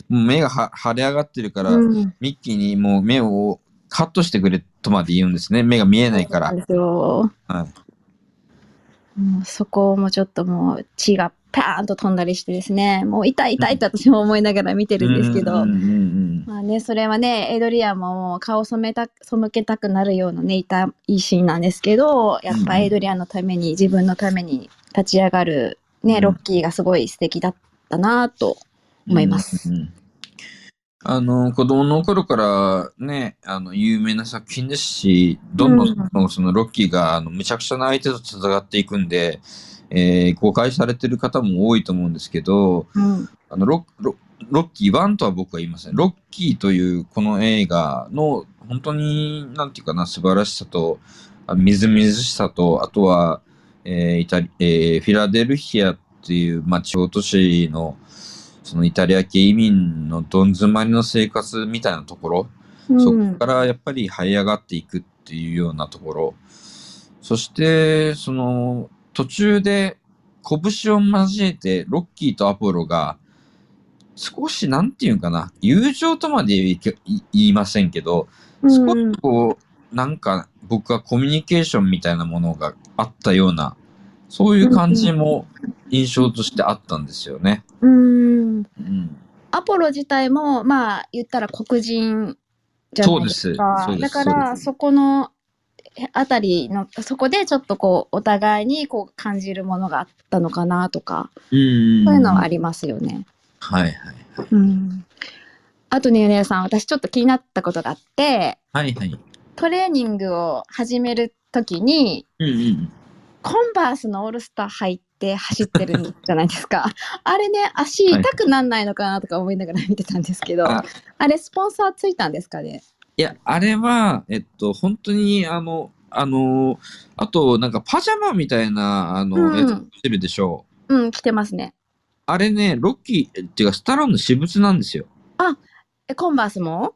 S1: 目がは腫れ上がってるから、
S2: うん
S1: ミッキーにもう目をカットしてくれとまで言うんですね。目が見えないから
S2: そ。
S1: はい。
S2: もうそこもちょっともう血がパーンと飛んだりしてですね、もう痛い痛いって私も思いながら見てるんですけど、まあね、それはね、エイドリアンももう顔染めた、背けたくなるようなね、痛いシーンなんですけど、やっぱ
S1: うん
S2: エイドリアンのために、自分のために立ち上がる、ね、
S1: うん
S2: ロッキーがすごい素敵だったなと思います。
S1: うんうんあの、子供の頃からね、あの、有名な作品ですし、どんどんそのロッキーが、あの、むちゃくちゃな相手と戦っていくんで、えー誤解されてる方も多いと思うんですけど、
S2: うん。
S1: あのロロロッキー1とは僕は言いません。ロッキーというこの映画の本当に、なんていうかな、素晴らしさと、あみずみずしさと、あとは、えーイタリえーフィラデルフィアっていう町大都市の、そのイタリア系移民のどん詰まりの生活みたいなところ、そこからやっぱり這い上がっていくっていうようなところ。そして、その、途中で拳を交えて、ロッキーとアポロが、少しなんていうんかな、友情とまで言いませんけど、
S2: うん、
S1: 少
S2: うん
S1: しこう、なんか僕はコミュニケーションみたいなものがあったような、そういう感じも印象としてあったんですよね。
S2: うん。
S1: うん。
S2: アポロ自体も、まあ、言ったら黒人じゃないですか。
S1: そうです
S2: だからそこのあたりの、そこでちょっとこう、お互いにこう感じるものがあったのかなとか、
S1: うん。
S2: そういうのはありますよね。
S1: はいはい。
S2: うん。あとね、米さん、私ちょっと気になったことがあって、
S1: はいはい。
S2: トレーニングを始めるときに、
S1: うんうん。
S2: コンバースのオールスター入って走ってるんじゃないですか。あれね、足痛くなんないのかなとか思いながら見てたんですけど、
S1: あ
S2: あれスポンサーついたんですかね？
S1: いや、あれは、えっと、本当に、あの、あの、あと、なんか、パジャマみたいな、あの、
S2: うん
S1: やつしてるでしょう。
S2: うん、来てますね。
S1: あれね、ロッキー、っていうか、スタローンの私物なんですよ。
S2: え、コンバースも？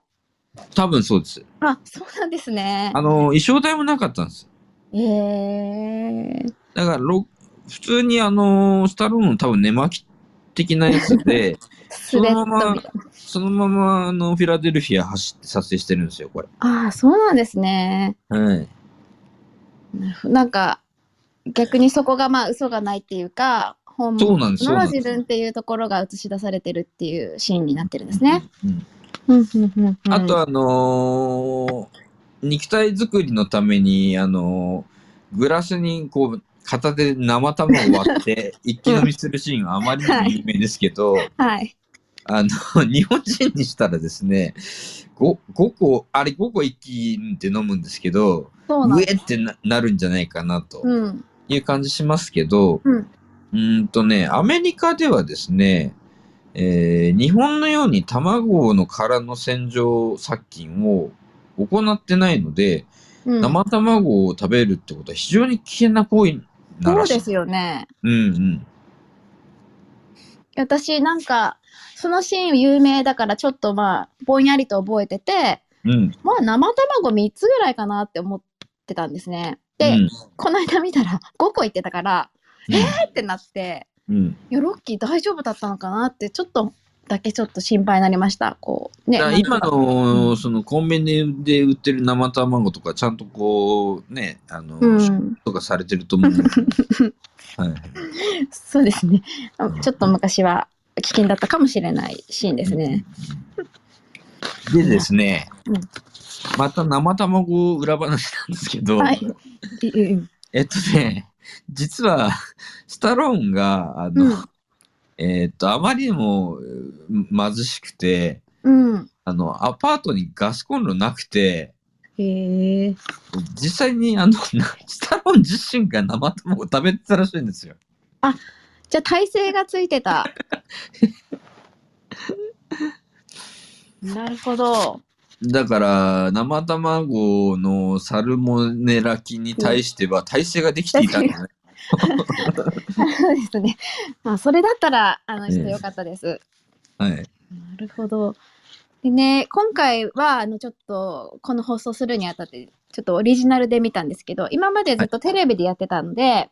S1: 多分そうです。
S2: あ、そうなんですね
S1: あ。の、衣装代もなかったんです。
S2: えー、
S1: だから、ロ普通に、あの、スタローンの多分寝巻き的なやつで、
S2: スウェットみたいな。
S1: そのまま、あの、フィラデルフィア走って撮影してるんですよ、これ。
S2: ああ、そうなんですね。
S1: はい。
S2: なんか、逆にそこがまあ嘘がないっていうか、本
S1: そうなんですそう
S2: 物の自分っていうところが映し出されてるっていうシーンになってるんですね。
S1: うん。
S2: うんうんうんうん
S1: あと、あのー肉体作りのために、あのーグラスにこう、片手で生卵を割って 一気飲みするシーンがあまりにも有名ですけど、
S2: はい。
S1: あの、日本人にしたらですね、5, 5個、あれ5個一気って飲むんですけど、
S2: そうなんです。
S1: 上ってななるんじゃないかなと
S2: うん。
S1: いう感じしますけど、
S2: うん
S1: うーんとね、アメリカではですね、えー日本のように卵の殻の洗浄殺菌を行ってないので、
S2: うん、
S1: 生卵を食べるってことは非常に危険な行為ならしい。
S2: そうですよね。
S1: うんうん。
S2: 私なんか、そのシーン有名だからちょっとまあ、ぼんやりと覚えてて、
S1: うん。
S2: まあ生卵3つぐらいかなって思ってたんですね。で、
S1: うん
S2: この間見たら5個言ってたから、えーってなって、
S1: うん。
S2: いや、ロッキー大丈夫だったのかなって、ちょっとだけちょっと心配になりました。こう、ね。
S1: 今の、そのコンビニで売ってる生卵とか、ちゃんとこう、ね、あの、
S2: うん、
S1: とかされてると思う。はい。
S2: そうですね。あちょっと昔は危険だったかもしれないシーンですね。
S1: でですね、
S2: うん
S1: また生卵裏話なんですけど、
S2: はい。
S1: えっとね、実は、スタローンが、あの、
S2: うん
S1: えっと、あまりにもうん貧しくて、
S2: うん。
S1: あの、アパートにガスコンロなくて、
S2: へえ。
S1: 実際に、あの、なスタローン自身が生卵を食べてたらしいんですよ。
S2: じゃあ体勢がついてた。なるほど。
S1: だから、生卵のサルモネラ菌に対しては耐性ができていたんだね。
S2: そうですね。まあ、それだったら、あの人
S1: ええ
S2: よかったです。
S1: はい。
S2: なるほど。でね、今回は、あの、ちょっと、この放送するにあたって、ちょっとオリジナルで見たんですけど、今までずっとテレビでやってたんで、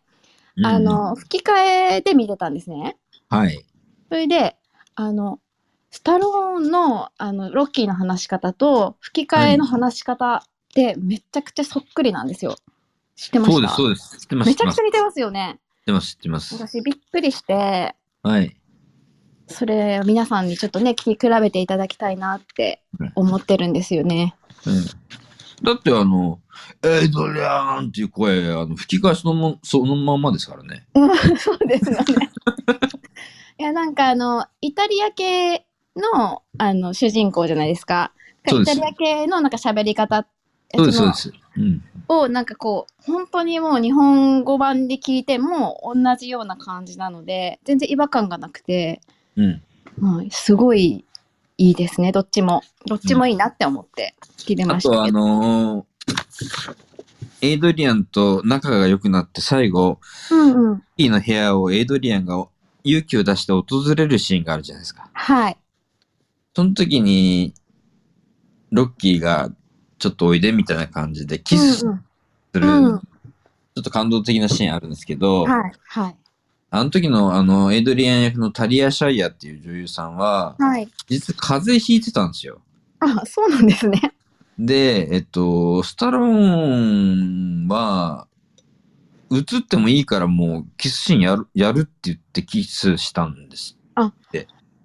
S2: あ
S1: うん、
S2: の、吹き替えで見てたんですね。
S1: はい。
S2: それで、あの、スタローンの、あの、ロッキーの話し方と、吹き替えの話し方って、めちゃくちゃそっくりなんですよ。知ってました？
S1: そうです、そうです。知ってます、
S2: めちゃくちゃ。似てますよね。
S1: 知ってます、知ってます。
S2: 私びっくりして、
S1: はい。
S2: それ皆さんにちょっとね聞き比べていただきたいなって思ってるんですよね。
S1: うん。だってあの、エイドリアンっていう声、あの吹き替えそのもそのまんまですからね。
S2: うん そうですよね。いやなんかあのイタリア系のあの主人公じゃないですか。イタリア系のなんか喋り方
S1: そうです、そう
S2: の
S1: です。うん。
S2: をなんかこう本当にもう日本語版で聞いても同じような感じなので全然違和感がなくて、
S1: うん。
S2: はい、すごいいいですねどっちもどっちもいいなって思って聞いて
S1: あ
S2: ました
S1: とあ
S2: けど、
S1: のーエイドリアンと仲が良くなって最後、
S2: うんうん
S1: の部屋をエイドリアンが勇気を出して訪れるシーンがあるじゃないですか。
S2: はい
S1: その時に、ロッキーがちょっとおいでみたいな感じでキスす
S2: うん。
S1: る、ちょっと感動的なシーンあるんですけど、
S2: はいはい。
S1: あの時のあの、エイドリアン役のタリア・シャイヤっていう女優さんは、
S2: はい。
S1: 実は風邪ひいてたんですよ。
S2: あそうなんですね。
S1: で、えっと、スタローンは、映ってもいいからもうキスシーンやるやるって言ってキスしたんです。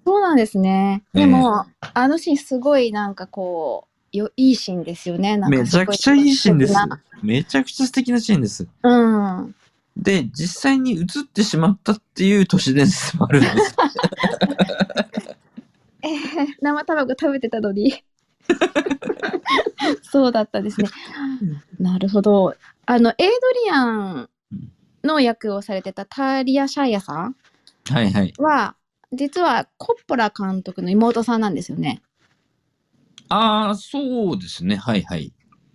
S2: そうなんですね。
S1: ええ。
S2: でも、あのシーンすごいなんかこうよいいシーンですよね
S1: めちゃくちゃいいシーンです。めちゃくちゃ素敵なシーンです。
S2: なうん
S1: で、実際に映ってしまったっていう都市伝説もあるんです。
S2: えー生卵食べてたのに そうだったですねなるほどあのエイドリアンの役をされてたタリア・シャイヤさん
S1: はいはい。
S2: は実はコッポラ監督の妹さんなんですよね
S1: ああ、そうですね。はいはい。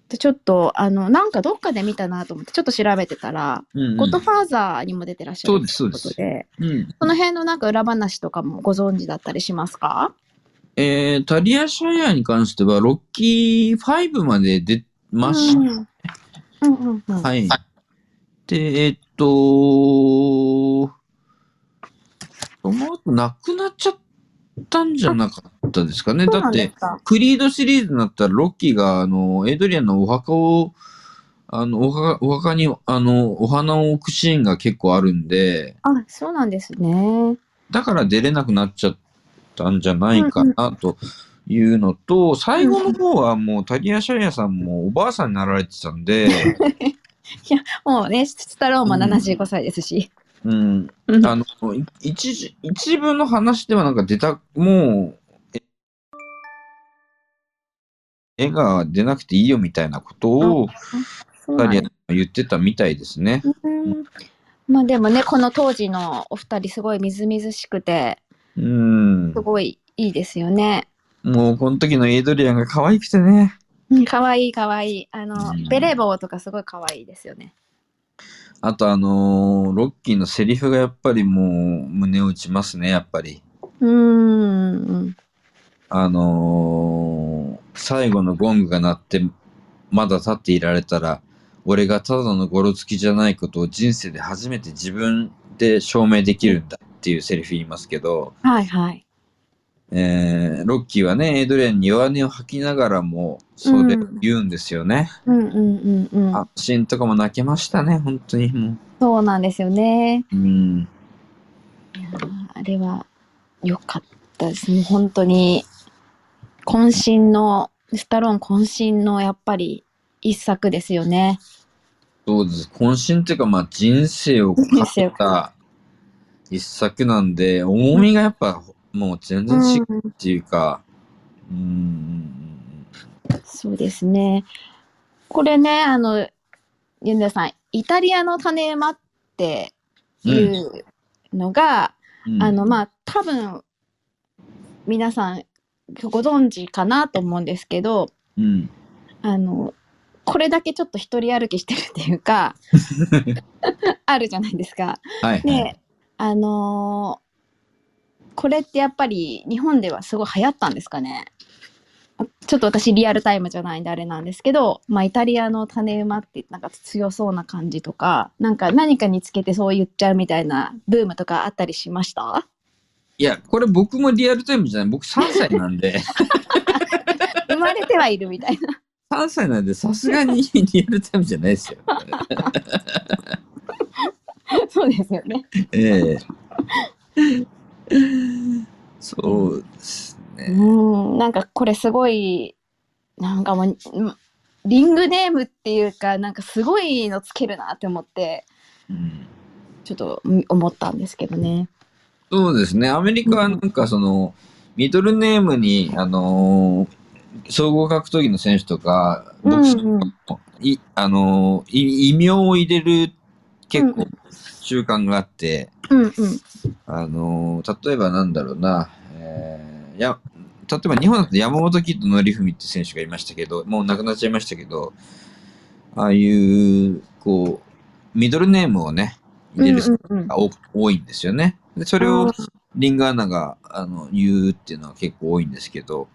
S2: でちょっとあのなんかどっかで見たなと思ってちょっと調べてたら、
S1: うんうん。
S2: ゴッドファーザーにも出てらっしゃる
S1: そうですそうです
S2: ということで
S1: うん。
S2: その辺のなんか裏話とかもご存知だったりしますか？
S1: えー、タリア・シャイヤーに関しては、ロッキー5まで出まし
S2: うん。うんうんうん。
S1: はい。で、えっと、その後亡くなっちゃったんじゃなかったですかね。だってクリードシリーズになったら、ロッキーが、あの、エイドリアンのお墓を、あの、お墓お墓に、あの、お花を置くシーンが結構あるんで、
S2: あそうなんですね。
S1: だから出れなくなっちゃったんじゃないかな、というのと、最後の方はもう、タリア・シャイヤさんもおばあさんになられてたんで、
S2: もうねスタローンも75歳ですし、
S1: うん、
S2: うん
S1: あの、い一時、一部の話ではなんか出た、もう、え絵が出なくていいよみたいなことを、二人は言ってたみたいですね。
S2: うんまあでもねこの当時のお二人すごいみずみずしくて
S1: うん
S2: す。ごいいいですよね。
S1: もう、この時のエイドリアンが可愛くてね。
S2: うん、かわいいかわいい。あの、
S1: うん
S2: ベレー帽とかすごいかわいいですよね。
S1: あと、あのーロッキーのセリフがやっぱりもう、胸を打ちますね、やっぱり。
S2: うーん。
S1: あのー最後のゴングが鳴って、まだ立っていられたら、俺がただのゴロつきじゃないことを人生で初めて自分で証明できるんだっていうセリフ言いますけど、
S2: はいはい。
S1: えーロッキーはね、エイドリアンに弱音を吐きながらも、それを言うんですよね。
S2: うんうんうんうん。
S1: あ、シーンとかも泣けましたね、本当にも
S2: そうなんですよね。
S1: う。うん。
S2: いやーあれは良かったですね。本当に渾身の、スタローン渾身のやっぱり一作ですよね。
S1: そうです。渾身っていうか、まあ人生をかけた一作なんで、重みがやっぱもう全然違う
S2: うん
S1: っていうか、うーん。
S2: そうですね。これね、あの、ユンダさん、イタリアの種馬っていうのが、
S1: うん
S2: あの、まあ、多分、皆さんご存知かなと思うんですけど、
S1: うん。
S2: あの、これだけちょっと一人歩きしてるっていうか、あるじゃないですか。
S1: はい、はい。
S2: で、あのーこれってやっぱり日本ではすごい流行ったんですかね？ちょっと私リアルタイムじゃないんであれなんですけど、まあ、イタリアの種馬ってなんか強そうな感じとか、なんか何かにつけてそう言っちゃうみたいなブームとかあったりしました？
S1: いや、これ僕もリアルタイムじゃない。僕3歳なんで、
S2: 生まれてはいるみたいな。
S1: 3歳なんでさすがに リアルタイムじゃないですよ。
S2: そうですよね。
S1: ええ そうですね。
S2: うん、なんかこれすごい、なんかもう、うんリングネームっていうか、なんかすごいのつけるなって思って、
S1: うん
S2: ちょっとうん思ったんですけどね。
S1: そうですね。アメリカはなんかその、ミドルネームに、あのー総合格闘技の選手とか、ボクシング
S2: うん
S1: のい、あの異名を入れる結構
S2: うん
S1: 習慣があって、
S2: うんうん。
S1: あのー例えばなんだろうな、えー、や、例えば日本だと山本キッドのりふみって選手がいましたけど、もう亡くなっちゃいましたけど、ああいう、こう、ミドルネームをね、入れる人が多多いんですよね。でそれをリングアナがあの言うっていうのは結構多いんですけど、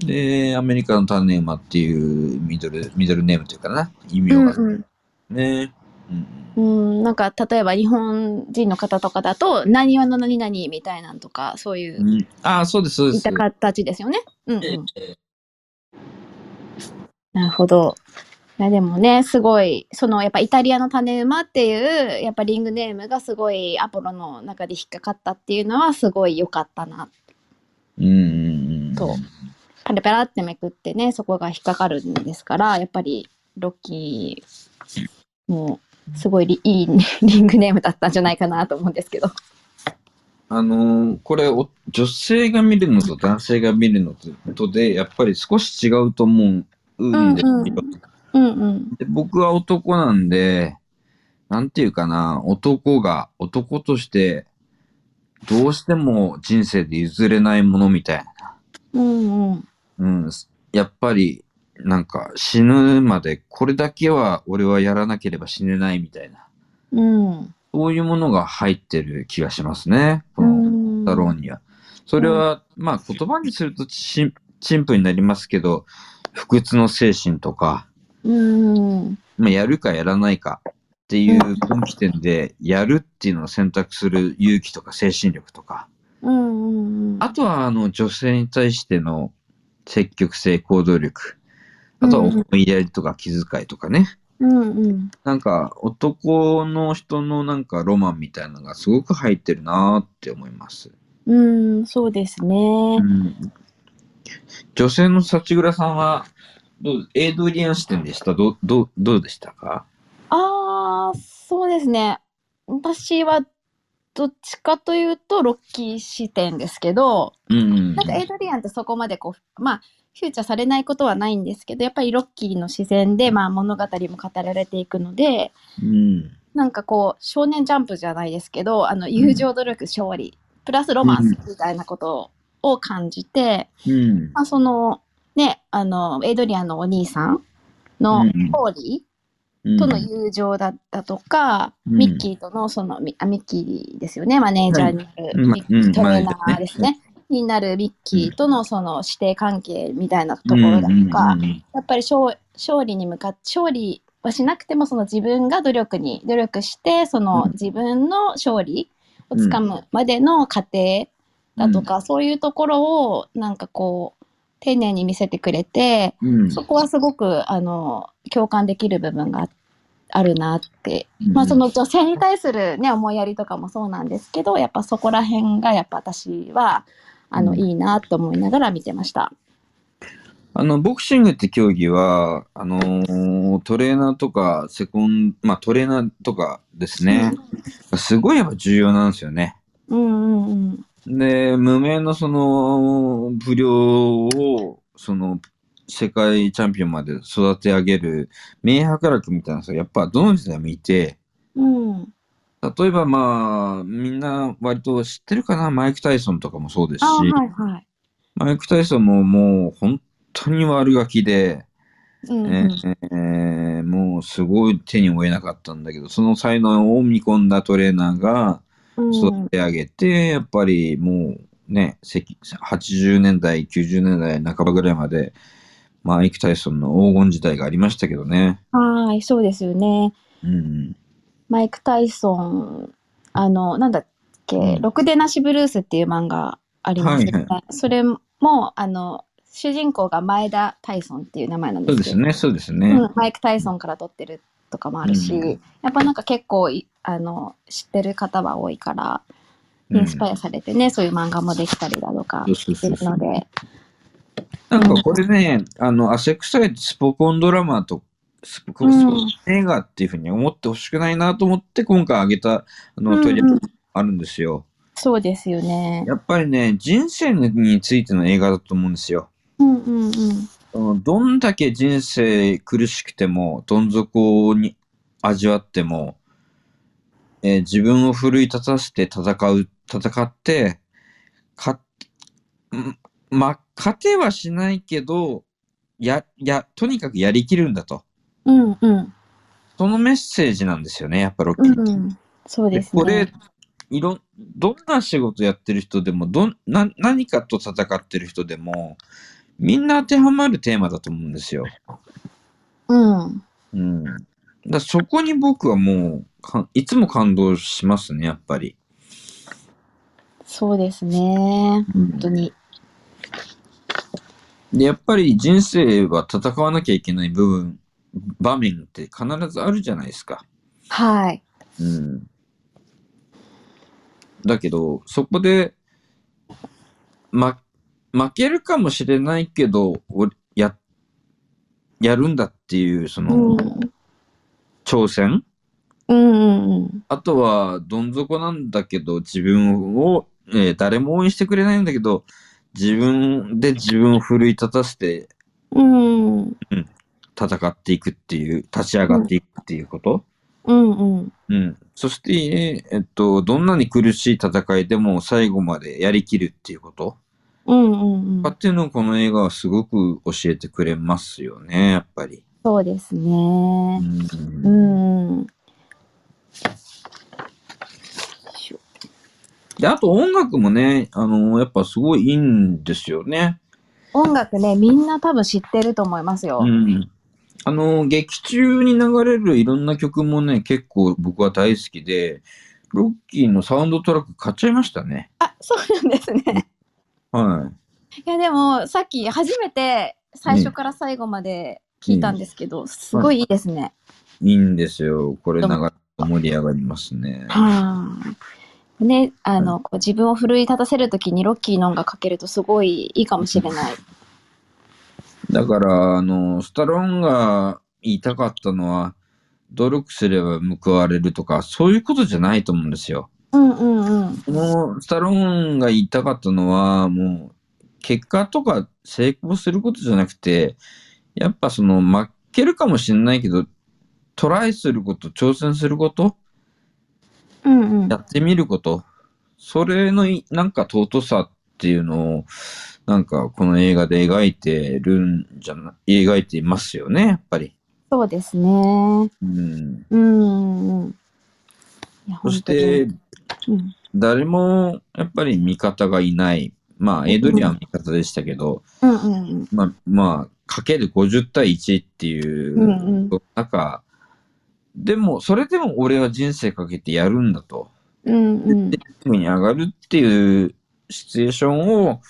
S1: で、アメリカの種馬っていうミドル、ミドルネームというかな、意味が
S2: うん
S1: ね。うん
S2: うん、なんか例えば日本人の方とかだと「何話の何々」みたいなんとかそういう
S1: うんああ、そうです、そうです。
S2: いった形ですよね。うんう
S1: え
S2: ん、なるほど。いやでもねすごいそのやっぱイタリアの種馬っていうやっぱリングネームがすごいアポロの中で引っかかったっていうのはすごい良かったな
S1: うんうんうん。
S2: そうパラパラってめくってねそこが引っかかるんですからやっぱりロッキーもすごいリ いいリングネームだったんじゃないかなと思うんですけど。
S1: あのーこれお、女性が見るのと男性が見るのとで、やっぱり少し違うと思うんですよ。
S2: うんうんうんうん
S1: で僕は男なんで、なんていうかな、男が、男として、どうしても人生で譲れないものみたいな。
S2: うんうん
S1: うん、やっぱり、なんか死ぬまでこれだけは俺はやらなければ死ねないみたいな。
S2: うん
S1: そういうものが入ってる気がしますね。このだろうには。それは、まあ言葉にするとし陳腐になりますけど、不屈の精神とか、
S2: うん
S1: まあ、やるかやらないかっていう分岐点で、やるっていうのを選択する勇気とか精神力とか、
S2: うんうん
S1: あとはあの女性に対しての積極性、行動力、あとは思いやりとか気遣いとかね。
S2: うんうん。
S1: なんか男の人のなんかロマンみたいなのがすごく入ってるなーって思います。
S2: うんそうですね。
S1: うん。女性の幸倉さんは、どうエイドリアン視点でした？どうどうどうでしたか？
S2: ああそうですね。私はどっちかというとロッキー視点ですけど
S1: うんうん
S2: なんかエイドリアンってそこまでこうまあフューチャーされないことはないんですけどやっぱりロッキーの視線で、まあ、物語も語られていくので
S1: うん。
S2: なんかこう少年ジャンプじゃないですけどあの友情努力勝利、プラスロマンスみたいなことを感じて、
S1: うん。
S2: まあ、そのねあのエイドリアンのお兄さんの
S1: うん。
S2: ホーリーとの友情だったとか、
S1: うん。
S2: ミッキーとのそのミあミッキーですよねマネージャーになる、
S1: うん。
S2: ミッキー
S1: うん。
S2: トレーナ
S1: ー
S2: ですね。になるミッキーとのその師弟関係みたいなところだとか、やっぱり勝勝利に向かって勝利はしなくてもその自分が努力に努力してその
S1: うん。
S2: 自分の勝利をつかむまでの過程だとか、そういうところをなんかこう丁寧に見せてくれて
S1: うん。
S2: そこはすごくあの共感できる部分があるなって、
S1: うん。
S2: まあその女性に対するね思いやりとかもそうなんですけどやっぱそこら辺がやっぱ私はあの、
S1: うん
S2: いいなと思いながら見てました。
S1: あの、ボクシングって競技は、あのートレーナーとか、セコン、まあトレーナーとかですね、すごいやっぱ重要なんですよね。
S2: うんうんうん。
S1: で、無名のその、不良を、その、世界チャンピオンまで育て上げる名伯楽みたいな人がやっぱどの時代もいて、
S2: うん
S1: 例えばまあ、みんな割と知ってるかな？マイク・タイソンとかもそうですし、
S2: あはいはい。
S1: マイク・タイソンももう本当に悪ガキで、
S2: うんうん
S1: えーもうすごい手に負えなかったんだけど、その才能を見込んだトレーナーが
S2: うん
S1: 育て上げて、やっぱりもうね、せき80年代、90年代半ばぐらいまで、マイク・タイソンの黄金時代がありましたけどね。
S2: はい、そうですよね。
S1: うん。
S2: マイク・タイソン、あの、なんだっけ、
S1: うん
S2: ろくでなしブルースっていう漫画ありますよね。
S1: はい
S2: それも、あの、主人公が前田タイソンっていう名前なんですけど、
S1: そうですね、そうですね。
S2: うん、マイク・タイソンから撮ってるとかもあるし、
S1: うん
S2: やっぱなんか結構いあの知ってる方は多いからインスパイアされてね、そういう漫画もできたりだとか
S1: そうそう
S2: して
S1: そうそう
S2: るので。
S1: なんかこれね、あの、汗臭いスポコンドラマと、スポコン、
S2: うん
S1: スポコン映画っていうふうに思ってほしくないなと思って、今回挙げた、あの、
S2: うん
S1: 取り上げあるんですよ。
S2: そうですよね。
S1: やっぱりね、人生についての映画だと思うんですよ。
S2: うんうんうん。
S1: そのどんだけ人生苦しくても、どん底に味わっても、えー自分を奮い立たせて戦う、戦って、か、んま、勝てはしないけど、や、や、とにかくやりきるんだと。
S2: うんうん。
S1: そのメッセージなんですよね、やっぱロッキー。
S2: うんうん。そうですね。
S1: これ、いろん、どんな仕事やってる人でも、どん、な、何かと戦ってる人でも、みんな当てはまるテーマだと思うんですよ。
S2: うん。
S1: うん。だそこに僕はもうか、いつも感動しますね、やっぱり。
S2: そうですね。本当に。
S1: で、やっぱり人生は戦わなきゃいけない部分、場面って必ずあるじゃないですか。
S2: はい。
S1: うん。だけど、そこで、ま、負けるかもしれないけど、俺や、やるんだっていう、その、
S2: うん。
S1: 挑戦？
S2: うんうんうん。
S1: あとは、どん底なんだけど、自分を、えー誰も応援してくれないんだけど、自分で自分を奮い立たせて
S2: うん。
S1: 戦っていくっていう、立ち上がっていくっていうこと？
S2: うんうん。
S1: うん。そして、えっと、どんなに苦しい戦いでも最後までやりきるっていうこと？
S2: うんうんうん。
S1: っていうのをこの映画はすごく教えてくれますよね、やっぱり。
S2: そうです
S1: う
S2: ね。
S1: ん
S2: うん。
S1: で、あと音楽もね、あの、やっぱすごいいいんですよね。
S2: 音楽ね、みんな多分知ってると思いますよ。
S1: うん。あの、劇中に流れるいろんな曲もね、結構僕は大好きで、ロッキーのサウンドトラック買っちゃいましたね。
S2: あ、そうなんですね。
S1: はい
S2: や、でも、さっき初めて最初から最後まで聞いたんですけど、すごいいいですね。
S1: い。いいんですよ。これ流れると盛り上がりますね。
S2: はい。ね、あの、こう自分を奮い立たせるときにロッキーの音楽かけるとすごいいいかもしれない。
S1: だから、あの、スタローンが言いたかったのは、努力すれば報われるとか、そういうことじゃないと思うんですよ。
S2: うんうんうん。
S1: このスタローンが言いたかったのは、もう、結果とか成功することじゃなくて、やっぱその負けるかもしれないけど、トライすること、挑戦すること、
S2: うんうん
S1: や。ってみること、それのいなんか尊さっていうのを、なんかこの映画で描いてるんじゃな、描いていますよね、やっぱり。
S2: そうですね。
S1: うん。
S2: うん
S1: そして、、誰もやっぱり味方がいない。まあ、エイドリアン味方でしたけど、
S2: うんうんうん
S1: まあ、まあ、かける50対1っていう、
S2: うんうん
S1: 中、でも、それでも俺は人生かけてやるんだと。
S2: うんうん
S1: で、に上がるっていうシチュエーションを、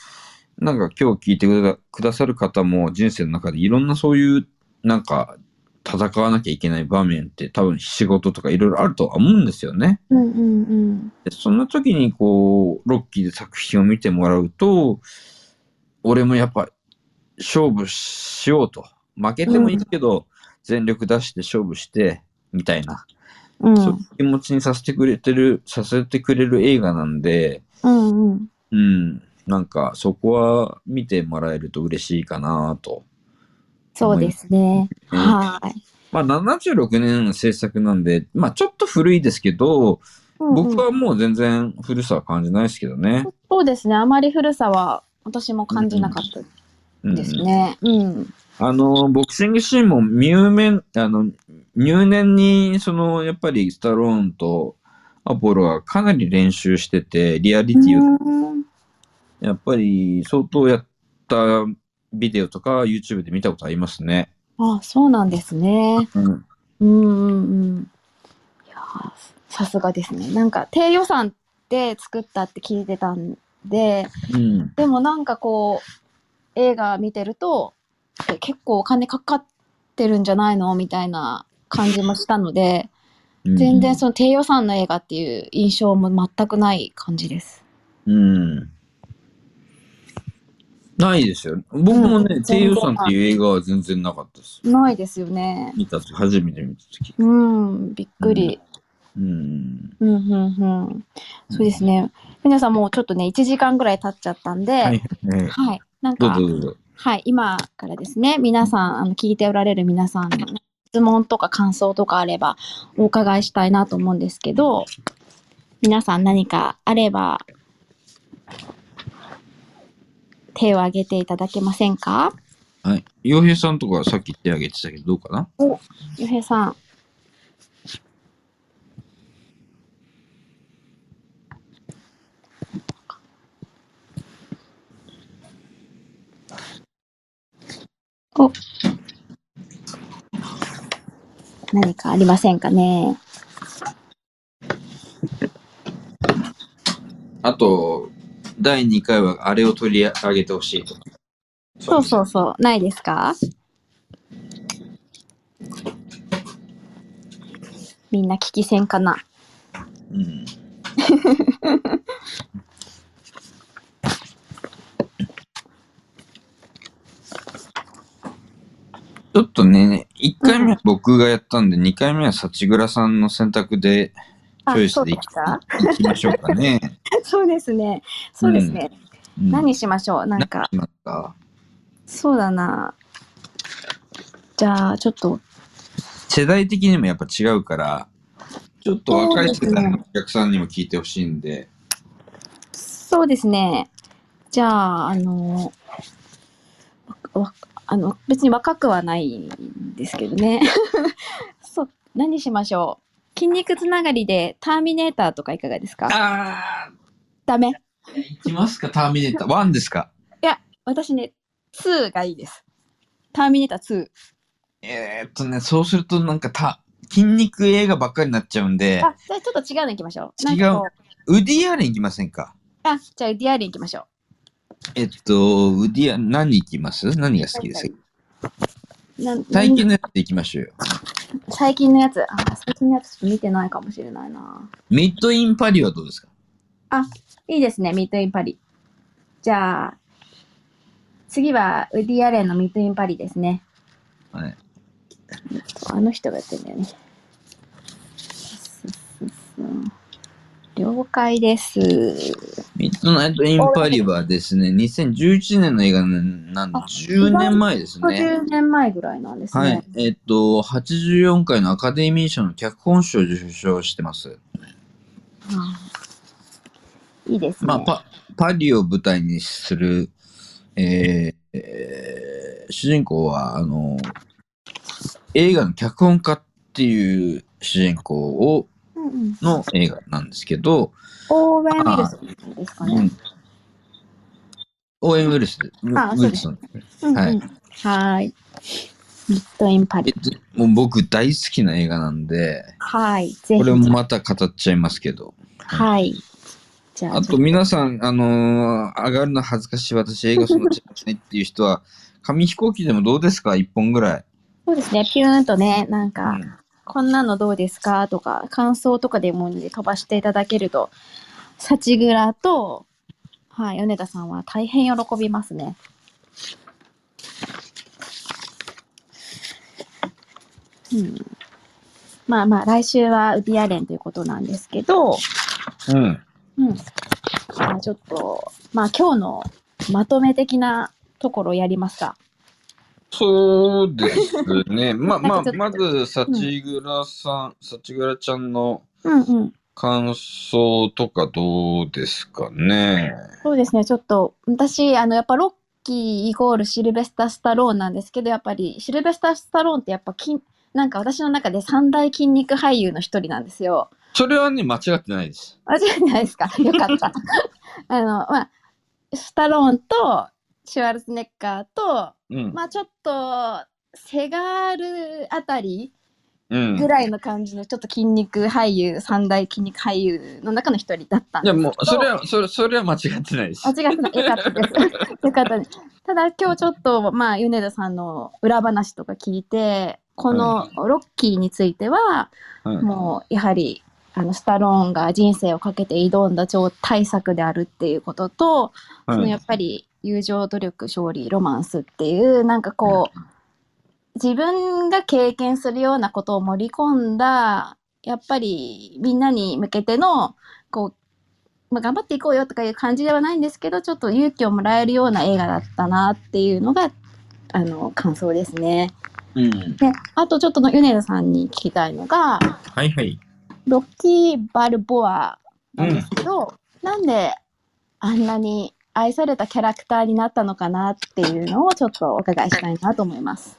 S1: なんか今日聞いてくださる方も人生の中でいろんなそういう、なんか、戦わなきゃいけない場面って多分仕事とかいろいろあるとは思うんですよね。
S2: うんうんうん
S1: でそんな時にこう、ロッキーで作品を見てもらうと、俺もやっぱ勝負しようと。負けてもいいけど、全力出して勝負して、みたいな、
S2: うん
S1: そういう気持ちにさせてくれてる、させてくれる映画なんで、
S2: うんうん
S1: うん、なんかそこは見てもらえると嬉しいかなと。
S2: そうですね。
S1: うん
S2: はい。
S1: まあ76年の制作なんで、まあちょっと古いですけど、
S2: うんうん
S1: 僕はもう全然古さは感じないですけどね。
S2: そうですね。あまり古さは私も感じなかった
S1: うん
S2: ですね。うん。
S1: あの、ボクシングシーンも入念、あの、入念に、その、やっぱりスタローンとアポロはかなり練習してて、リアリティを、
S2: うん
S1: やっぱり相当やったビデオとか YouTube で見たことありますね。
S2: あ、そうなんですね。
S1: うん。
S2: うんうんうん。いやーさすがですね。なんか低予算で作ったって聞いてたんで、
S1: うん。
S2: でもなんかこう、映画見てると、え結構お金かかってるんじゃないのみたいな感じもしたので、全然その低予算の映画っていう印象も全くない感じです。
S1: うん。ないですよ。僕もね、
S2: うん
S1: 低予算っていう映画は全然なかったです。
S2: ないですよね。
S1: 見たと初めて見たとき。
S2: うん、びっくり。
S1: うん。
S2: うん、うん、うん。そうですね。皆さんもうちょっとね、1時間ぐらい経っちゃったんで、
S1: ははい
S2: なんか
S1: どうぞ、どうぞ。
S2: はい、今からですね、皆さん、あの聞いておられる皆さんの質問とか感想とかあればお伺いしたいなと思うんですけど、皆さん何かあれば手を挙げていただけませんか？
S1: はい。洋平さんとかさっき手挙げてたけど、どうかな？
S2: ゆうへいさん。お。何かありませんかね？
S1: あと、第2回はあれを取り上げてほしいとか。
S2: そうそうそう。ないですか？みんな聞き戦かな？
S1: うん。ちょっとね、1回目は僕がやったんで、2回目は幸倉さんの選択でチ
S2: あ
S1: ョイスでいき
S2: そうですか
S1: いきましょうかね。
S2: そうですね。そうですね。
S1: うん
S2: 何しましょう？なんか、そうだな。じゃあ、ちょっと、
S1: 世代的にもやっぱ違うから、ちょっと若い世代のお客さんにも聞いてほしいんで、
S2: そうですね。じゃあ、あの、あの別に若くはないんですけどね。そう、何しましょう？筋肉つながりでターミネーターとかいかがですか？
S1: あ
S2: ダメ。
S1: ー、いきますか、ターミネーター。1ですか？
S2: 私ね、2がいいです。ターミネーター2。
S1: えー、っとね、そうするとなんかた、筋肉映画ばっかりになっちゃうんで、
S2: あ、じゃあちょっと違うの行きましょう。
S1: 違うウディアレン行きませんか？
S2: あ、じゃあウディアレン行きましょ
S1: えっと、ウディア、何行きます？何が好きです？か
S2: う。なん
S1: 最近のやつで行きましょうよ。
S2: 最近のやつ、あ、最近のやつちょっと見てないかもしれないな。
S1: ミッドインパリはどうですか？
S2: いいですね、ミッドインパリ。じゃあ、次はウディアレンのミッドインパリですね。
S1: はい。
S2: あの人がやってんだよね。了解です。
S1: ミッドナイトインパリはですね、2011年の映画なんで、
S2: あ
S1: 10年前ですね。
S2: 50年前ぐらいなんですね。
S1: はい。えっと、84回のアカデミー賞の脚本賞を受賞してます。
S2: あいいですね。
S1: まあ、パパリを舞台にする、えーえー主人公は、あの、映画の脚本家っていう主人公を
S2: うんうん、
S1: の映画なんですけど、
S2: オーウェン・ウィルソンですかね。
S1: オーエン・ウィルス、ウ
S2: あ
S1: ィルソン。
S2: うんうん
S1: はい
S2: はーい。ミッドインパ
S1: え
S2: リ。
S1: もう僕大好きな映画なんで、
S2: はい。
S1: これもまた語っちゃいますけど。
S2: はい。じゃあ、
S1: あと皆さん、あのー上がるの恥ずかしい私映画そのちないっていう人は、紙飛行機でもどうですか？一本ぐらい。
S2: そうですね。ピューンとね、なんか、
S1: うん
S2: こんなのどうですか？とか、感想とかでもいいので飛ばしていただけると、幸倉と、はい、米田さんは大変喜びますね。うん。まあまあ、来週はウディアレンということなんですけど、
S1: うん。
S2: うん。まあちょっと、まあ今日のまとめ的なところやりますか。
S1: そうですね。まあまあ、
S2: なんかちょっと
S1: まず、幸倉さん、幸倉ちゃんの
S2: うんうん。
S1: 感想とかどうですかね？
S2: そうですね、ちょっと、私、あの、やっぱロッキーイコールシルベスター・スタローンなんですけど、やっぱりシルベスター・スタローンってやっぱ筋、なんか私の中で三大筋肉俳優の一人なんですよ。
S1: それはね、間違ってないです。
S2: あ、じゃないですか？よかった。あの、まあ、スタローンとシュワルツェネッガーと、
S1: うん。
S2: まあちょっと、セガールあたり
S1: うん。
S2: ぐらいの感じのちょっと筋肉俳優、三大筋肉俳優の中の一人だったんですけど。
S1: いやもう、それは、それ、それは間違ってないです。
S2: 間違ってない。よかったです。よかったです。ただ今日ちょっと、まあ、米田さんの裏話とか聞いて、このロッキーについては、
S1: はい
S2: もうやはりあのスタローンが人生をかけて挑んだ超大作であるっていうことと、そのやっぱり友情努力勝利ロマンスっていうなんかこう自分が経験するようなことを盛り込んだやっぱりみんなに向けてのこう、まあ、頑張っていこうよとかいう感じではないんですけどちょっと勇気をもらえるような映画だったなっていうのがあの感想ですね。
S1: うん。
S2: であとちょっとの米田さんに聞きたいのが
S1: はいはい。
S2: ロッキー・バルボアなんですけど、なんであんなに愛されたキャラクターになったのかなっていうのをちょっとお伺いしたいなと思います。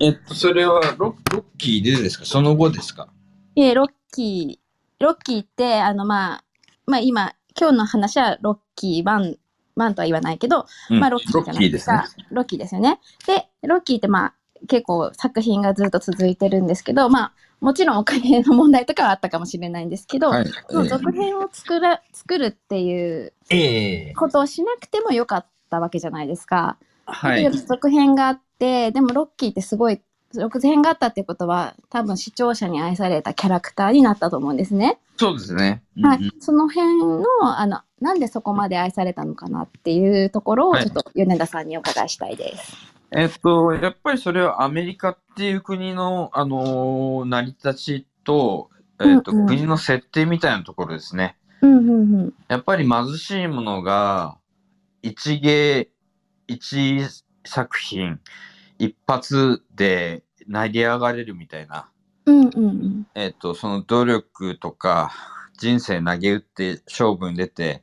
S1: えっと、それはロロッキーでですか？その後ですか？
S2: いえ、ロッキー、ロッキーって、あの、まあ、まあ今、今日の話はロッキー1、1とは言わないけど、
S1: うん
S2: まあロッキーじゃないですか。ロッキーですよね。で、ロッキーってまあ結構作品がずっと続いてるんですけど、まあもちろんお金の問題とかはあったかもしれないんですけど、
S1: はい。
S2: その続編を作ら作るっていう
S1: ええ
S2: ことをしなくてもよかったわけじゃないですか。
S1: はい
S2: で。続編があって、でもロッキーってすごい、続編があったってことは、多分視聴者に愛されたキャラクターになったと思うんですね。
S1: そうですね。
S2: はい。その辺の、あの、なんでそこまで愛されたのかなっていうところを、
S1: はい
S2: ちょっと米田さんにお伺いしたいです。
S1: えっと、やっぱりそれはアメリカっていう国の、あのー成り立ちと、えっと、
S2: うんうん
S1: 国の設定みたいなところですね。
S2: うんうんうん。
S1: やっぱり貧しいものが、一芸、一作品、一発で成り上がれるみたいな。
S2: うんうんうん。
S1: えっと、その努力とか、人生投げ打って勝負に出て、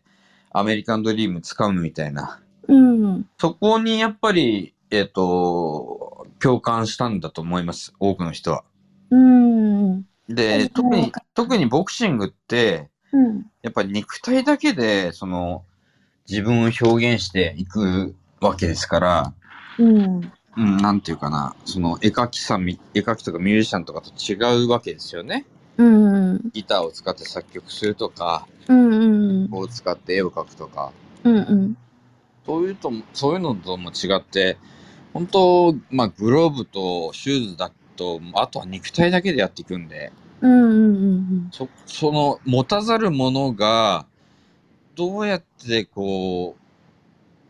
S1: アメリカンドリーム掴むみたいな。
S2: うんうん。
S1: そこにやっぱり、えっ、と、共感したんだと思います、多くの人は。
S2: うんうん。
S1: で、特に、特にボクシングって、
S2: うん。
S1: やっぱり肉体だけで、その、自分を表現していくわけですから、
S2: うん。
S1: うん、なんていうかな、その絵描きさんみ、絵描きとかミュージシャンとかと違うわけですよね。
S2: うんうん。
S1: ギターを使って作曲するとか、
S2: うんうん。
S1: 棒を使って絵を描くとか、
S2: うんうん。
S1: そういうとも、そういうのとも違って、本当、まあ、グローブとシューズだと、あとは肉体だけでやっていくんで、
S2: うんうんうん
S1: そ、その持たざるものが、どうやってこう、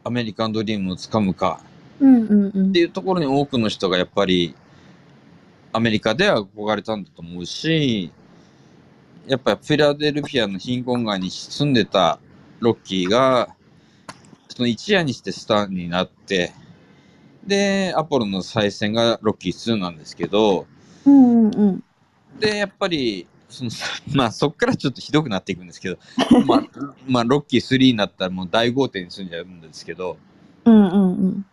S1: アメリカンドリームをつかむか
S2: うん。うんうんうん
S1: って。いうところに多くの人がやっぱり、アメリカでは憧れたんだと思うし、やっぱフィラデルフィアの貧困街に住んでたロッキーが、その一夜にしてスターになって、で、アポロの再戦がロッキー2なんですけど、
S2: うんうんうん。
S1: で、やっぱり、その まあそっからちょっとひどくなっていくんですけど、まあ、まあロッキー3になったらもう大豪邸に住んじゃうんですけど、
S2: うんうんうん。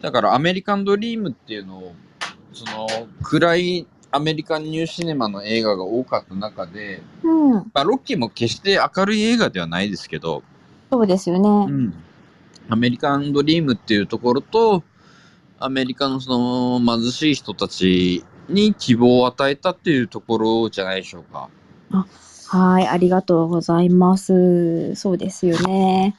S1: だからアメリカンドリームっていうのを、その暗いアメリカンニューシネマの映画が多かった中で、
S2: うん。
S1: まあ、ロッキーも決して明るい映画ではないですけど、
S2: そうですよね。
S1: うん、アメリカンドリームっていうところと、アメリカのその貧しい人たちに希望を与えたっていうところじゃないでしょうか。
S2: はい、ありがとうございます。そうですよね。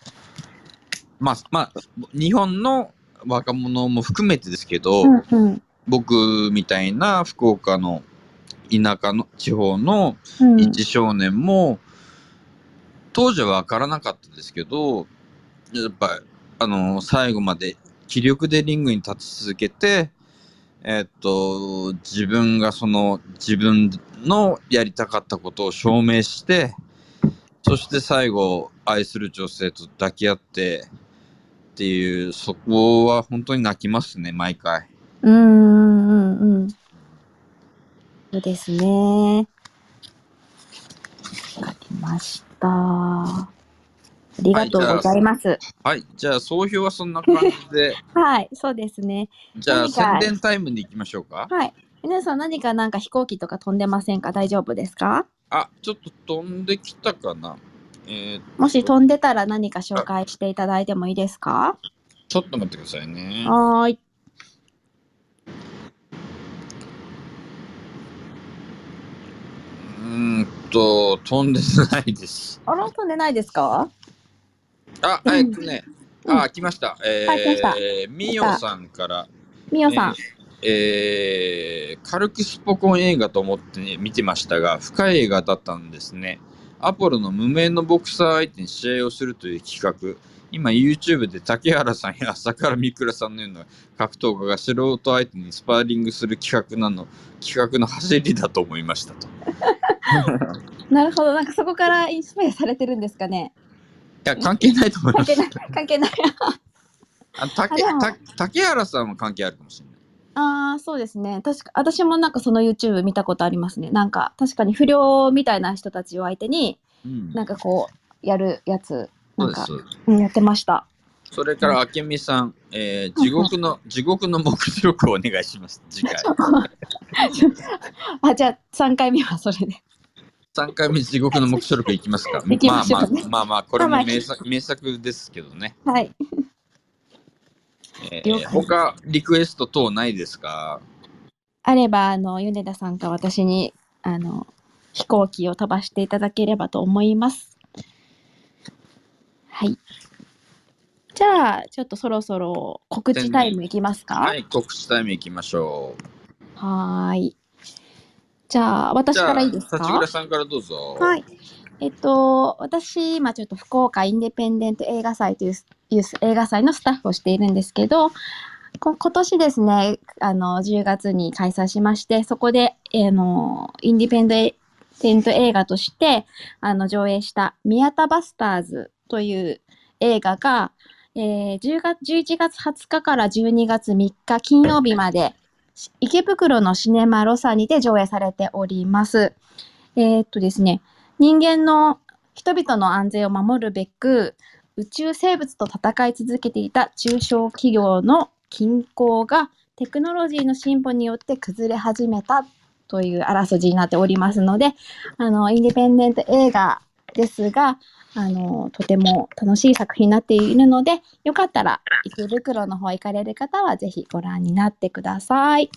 S1: まあ、まあ、日本の若者も含めてですけど、
S2: うんうん。
S1: 僕みたいな福岡の田舎の地方の
S2: うん
S1: 一少年も、当時は分からなかったですけど、やっぱ、あの、最後まで気力でリングに立ち続けて、えっと、自分がその自分のやりたかったことを証明して、そして最後、愛する女性と抱き合ってっていう、そこは本当に泣きますね、毎回。
S2: うんうんうん。そうですね。書きました。ありがとうございます。
S1: はい、じゃあ、総評はそんな感じで、
S2: はい、そうですね。
S1: じゃあ、宣伝タイムでいきましょうか。
S2: はい。皆さん何かなんか飛行機とか飛んでませんか？大丈夫ですか？
S1: あ、ちょっと飛んできたかな。えー、
S2: もし飛んでたら何か紹介していただいてもいいですか？
S1: ちょっと待ってくださいね。
S2: はーい。
S1: うーんと、飛んでないです。
S2: あら、飛んでないですか？
S1: あ、えっとね、
S2: うん
S1: あ、来ました。えー、みよさんから、
S2: みおさん。
S1: えー、軽くスポコン映画と思って、ね、見てましたが、深い映画だったんですね。アポロの無名のボクサー相手に試合をするという企画。今 YouTube で竹原さんや 朝倉未来さんのような格闘家が素人相手にスパーリングする企画なの、企画の走りだと思いましたと。い
S2: なるほど。なんかそこからインスパイアされてるんですかね？
S1: や、関係ないと思います。
S2: 関係ない。関係ない。
S1: あ竹竹原さんは関係あるかもしれない。
S2: ああ、そうですね。確か、私もなんかその YouTube 見たことありますね。なんか、確かに不良みたいな人たちを相手に、
S1: うん
S2: なんかこう、やるやつ、
S1: そうんです
S2: なか、。うん、やってました。
S1: それから、明美さん、えー地獄の、地獄の目視録をお願いします。次回。
S2: あ、じゃあ、3回目はそれで。
S1: 3回目地獄の目視録いきますか。
S2: ましょうね
S1: まあまあ、まあまあ、これも名作名作ですけどね。
S2: はい。
S1: えー、他、リクエスト等ないですか？
S2: あれば、あの、米田さんか私に、あの、飛行機を飛ばしていただければと思います。はい。じゃあ、ちょっとそろそろ告知タイムいきますか？
S1: はい、告知タイムいきましょう。
S2: はーい。じゃあ、私からいいですか？
S1: じゃあ立倉さんからどうぞ。
S2: はい。えっと、私、今ちょっと福岡インディペンデント映画祭という映画祭のスタッフをしているんですけど、こ今年ですね、あの、10月に開催しまして、そこで、えーの、インディペンデント映画として、あの、上映した宮田バスターズという映画が、えー10月、11月20日から12月3日金曜日まで、池袋のシネマロサにて上映されております。えーっとですね、人間の人々の安全を守るべく宇宙生物と戦い続けていた中小企業の均衡がテクノロジーの進歩によって崩れ始めたというあらすじになっておりますのであのインディペンデント映画ですがあのとても楽しい作品になっているのでよかったら池袋の方行かれる方はぜひご覧になってください。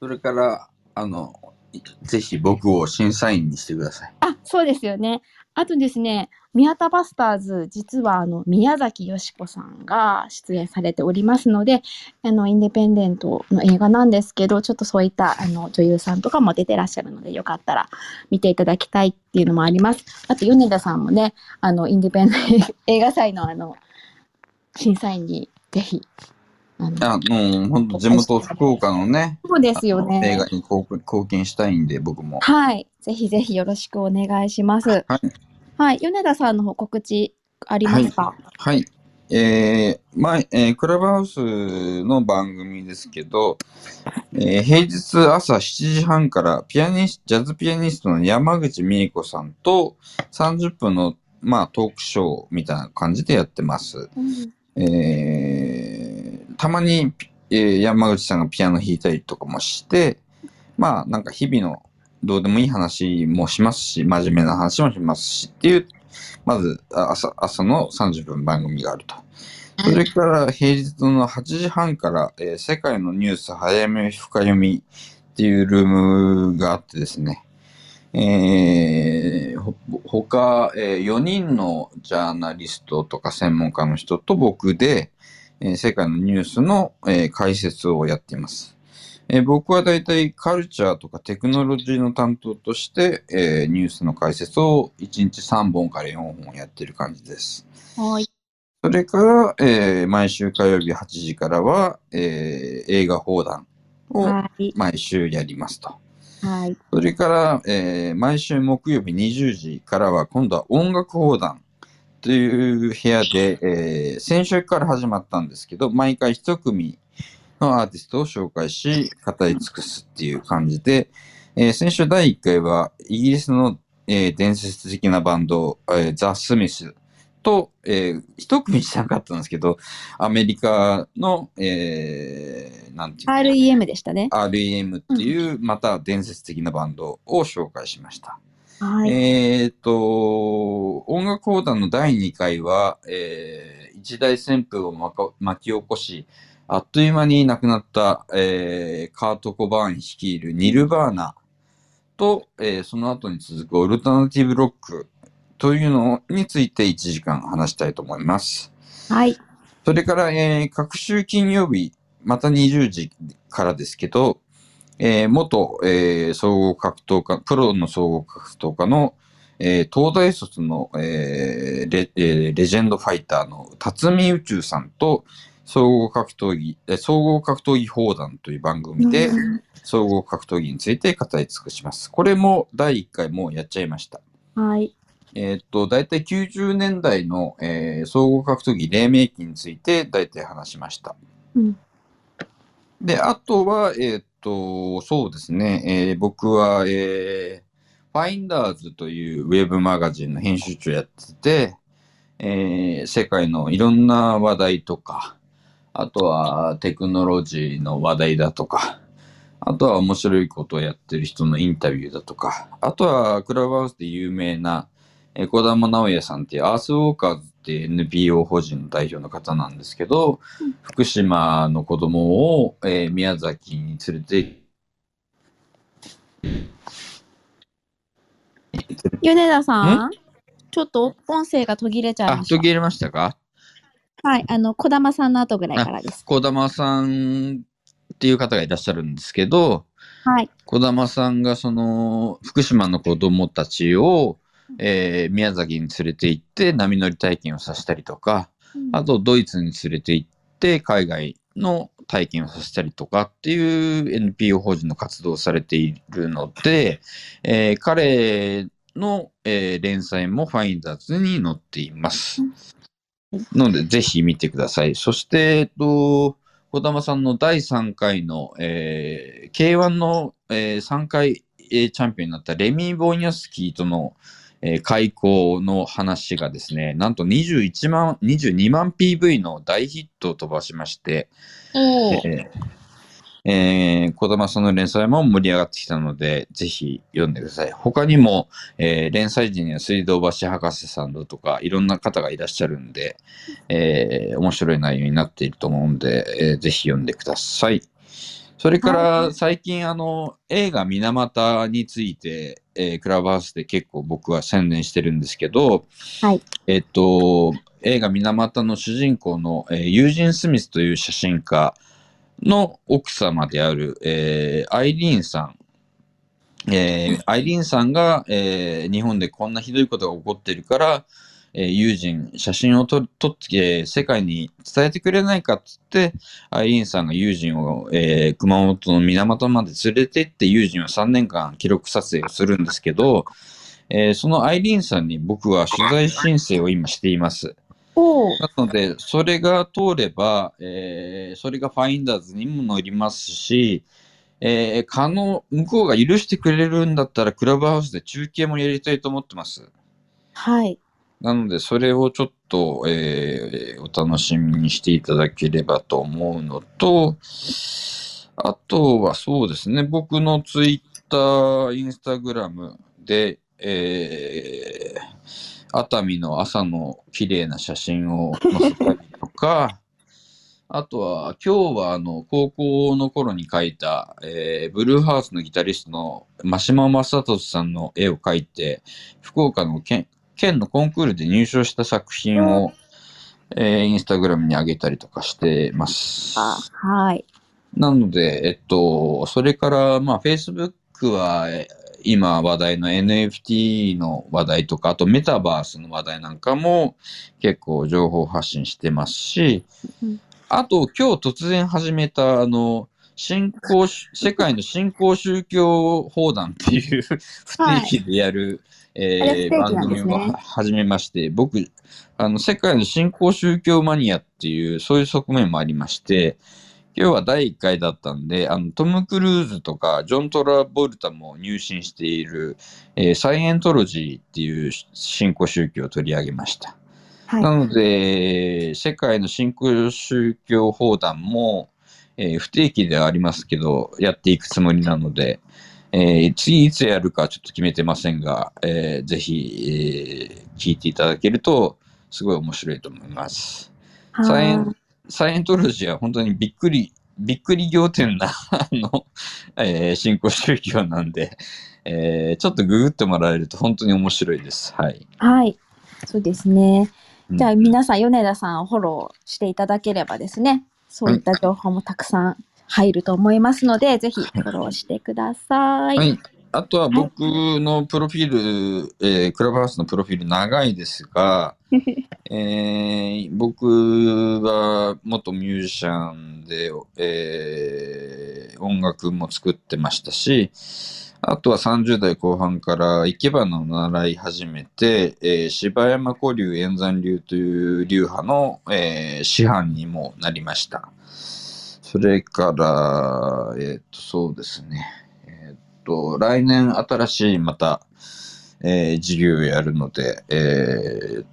S1: それから、あの、いぜひ僕を審査員にしてください。
S2: あ、そうですよね。あとですね、宮田バスターズ、実はあの宮崎美子さんが出演されておりますので、あのインディペンデントの映画なんですけど、ちょっとそういったあの女優さんとかも出てらっしゃるので、よかったら見ていただきたいっていうのもあります。あと米田さんもね、あのインディペンデント映画祭のあの審査員にぜひ。あの
S1: う本当地元福岡のね、
S2: そうですよ
S1: あの映
S2: ね
S1: 画。に貢献貢献したいんで、僕も。
S2: はい。ぜひぜひよろしくお願いします。
S1: はい。
S2: はい。米田さんの方告知ありますか、
S1: はい。えー、前、えークラブハウスの番組ですけど、えー平日朝7時半からピアニスジャズピアニストの山口美恵子さんと30分の、まあ、トークショーみたいな感じでやってます。
S2: うん
S1: えーたまに、えー山口さんがピアノ弾いたりとかもして、まあなんか日々のどうでもいい話もしますし、真面目な話もしますしっていう、まずあ朝朝の30分番組があると。それから平日の8時半から、えー世界のニュース早め深読みっていうルームがあってですね、えー、ほ他、え4人のジャーナリストとか専門家の人と僕で、えー世界のニュースの、えー解説をやっています。えー僕はだいたいカルチャーとかテクノロジーの担当として、えーニュースの解説を1日3本から4本やってる感じです。
S2: はい。
S1: それから、えー毎週火曜日8時からは、えー映画放談を
S2: はい。
S1: 毎週やりますと。
S2: はい。
S1: それから、えー毎週木曜日20時からは今度は音楽放談という部屋で、えー先週から始まったんですけど、毎回一組のアーティストを紹介し、語り尽くすっていう感じで、えー先週第1回はイギリスの、えー伝説的なバンド、えーザ・スミスと、えー一組しなかったんですけど、アメリカの、えーなんていうの
S2: REM でしたね。
S1: REM っていう、また伝説的なバンドを紹介しました。
S2: はい。
S1: えっ、と、音楽講談の第2回は、えー一大旋風を巻き起こし、あっという間に亡くなった、えーカート・コバーン率いるニルバーナと、えーその後に続くオルタナティブロックというのについて1時間話したいと思います。
S2: はい。
S1: それから、えー、各週金曜日、また20時からですけど、えー、元、えー、総合格闘家、プロの総合格闘家の、えー、東大卒の、えーレえーレジェンドファイターの辰巳宇宙さんと、総合格闘技、えー総合格闘技砲弾という番組で、
S2: うん
S1: 総合格闘技について語り尽くします。これも第1回もうやっちゃいました。
S2: はい。
S1: えーっと、大体90年代の、えー総合格闘技黎明期について大体話しました。
S2: うん
S1: で、あとは、えーっと、そうですね、えー僕は、えーファインダーズというウェブマガジンの編集長やってて、えー世界のいろんな話題とか、あとはテクノロジーの話題だとか、あとは面白いことをやってる人のインタビューだとか、あとはクラブハウスで有名な、えー、小玉直也さんっていうアースウォーカーズっていう NPO 法人の代表の方なんですけど、
S2: うん
S1: 福島の子供を、えー宮崎に連れて、
S2: 米田さん、ちょっと音声が途切れちゃい
S1: あ、
S2: ました。
S1: 途切れましたか？
S2: はい。あの、小玉さんの後ぐらいからです。
S1: 小玉さんっていう方がいらっしゃるんですけど、
S2: はい。
S1: 小玉さんがその福島の子供たちを、えー宮崎に連れて行って波乗り体験をさせたりとか、あとドイツに連れて行って海外の体験をさせたりとかっていう NPO 法人の活動をされているので、えー彼の、えー連載もファインダーズに載っています。ので、ぜひ見てください。そして、えっと、小玉さんの第3回の、えー K1 の、え3回、えーチャンピオンになったレミー・ボーニャスキーとの、えー開口の話がですね、なんと21万、22万 PV の大ヒットを飛ばしまして、えーえー小玉さんの連載も盛り上がってきたので、ぜひ読んでください。他にも、えー連載時には水道橋博士さんだとか、いろんな方がいらっしゃるんで、えー面白い内容になっていると思うんで、えーぜひ読んでください。それか
S2: は
S1: ら最近あの映画水俣について、えークラブハウスで結構僕は宣伝してるんですけど、
S2: はい
S1: えっと、映画水俣の主人公の、えーユージン・スミスという写真家の奥様である、えーアイリーンさん。えーアイリーンさんが、えー日本でこんなひどいことが起こってるから、えー友人、写真を撮撮って、えー世界に伝えてくれないかっつって、アイリーンさんが友人を、えー熊本の水俣まで連れてって、友人は3年間記録撮影をするんですけど、えーそのアイリーンさんに僕は取材申請を今しています。なので、それが通れば、えーそれがファインダーズにも載りますし、えー可能、向こうが許してくれるんだったら、クラブハウスで中継もやりたいと思ってます。
S2: はい。
S1: なので、それをちょっと、えーお楽しみにしていただければと思うのと、あとはそうですね、僕のツイッター、インスタグラムで、えー熱海の朝の綺麗な写真を載せたりとか、あとは、今日はあの高校の頃に描いた、えーブルーハウスのギタリストの真島正俊さんの絵を描いて、福岡の県県のコンクールで入賞した作品を、えーインスタグラムに上げたりとかしてます。
S2: あはい。
S1: なので、えっと、それから、まあ、Facebook は、え今話題の NFT の話題とか、あとメタバースの話題なんかも結構情報発信してますし
S2: うん、
S1: あと今日突然始めた、あの、新興し、世界の新興宗教砲弾っていう 不定期でやる、え
S2: あれ不定期
S1: ー
S2: ね。
S1: 組をは始めまして、僕、あの、世界の新興宗教マニアっていう、そういう側面もありまして、今日は第1回だったんで、あの、トム・クルーズとか、ジョン・トラボルタも入信している、えーサイエントロジーっていう新興宗教を取り上げました。
S2: はい。
S1: なので、世界の新興宗教砲弾も、えー不定期ではありますけど、やっていくつもりなので、えー次いつやるかちょっと決めてませんが、えーぜひ、えー聞いていただけると、すごい面白いと思います。サイエンサイエントロジーは本当にびっくり、びっくり仰天な、あの、えー新興宗教なんで、えーちょっとググってもらえると本当に面白いです。はい。
S2: はい。そうですね。じゃあ皆さん、米田さんをフォローしていただければですね、そういった情報もたくさん入ると思いますので、ぜひフォローしてください。
S1: はい。あとは僕のプロフィール、えークラブハウスのプロフィール長いですが、えー僕が元ミュージシャンで、えー音楽も作ってましたし、あとは30代後半から生け花を習い始めて、えー柴山古流円山流という流派の、えー師範にもなりました。それから、えっ、と、そうですね。と、来年新しいまた、えー授業をやるので、えー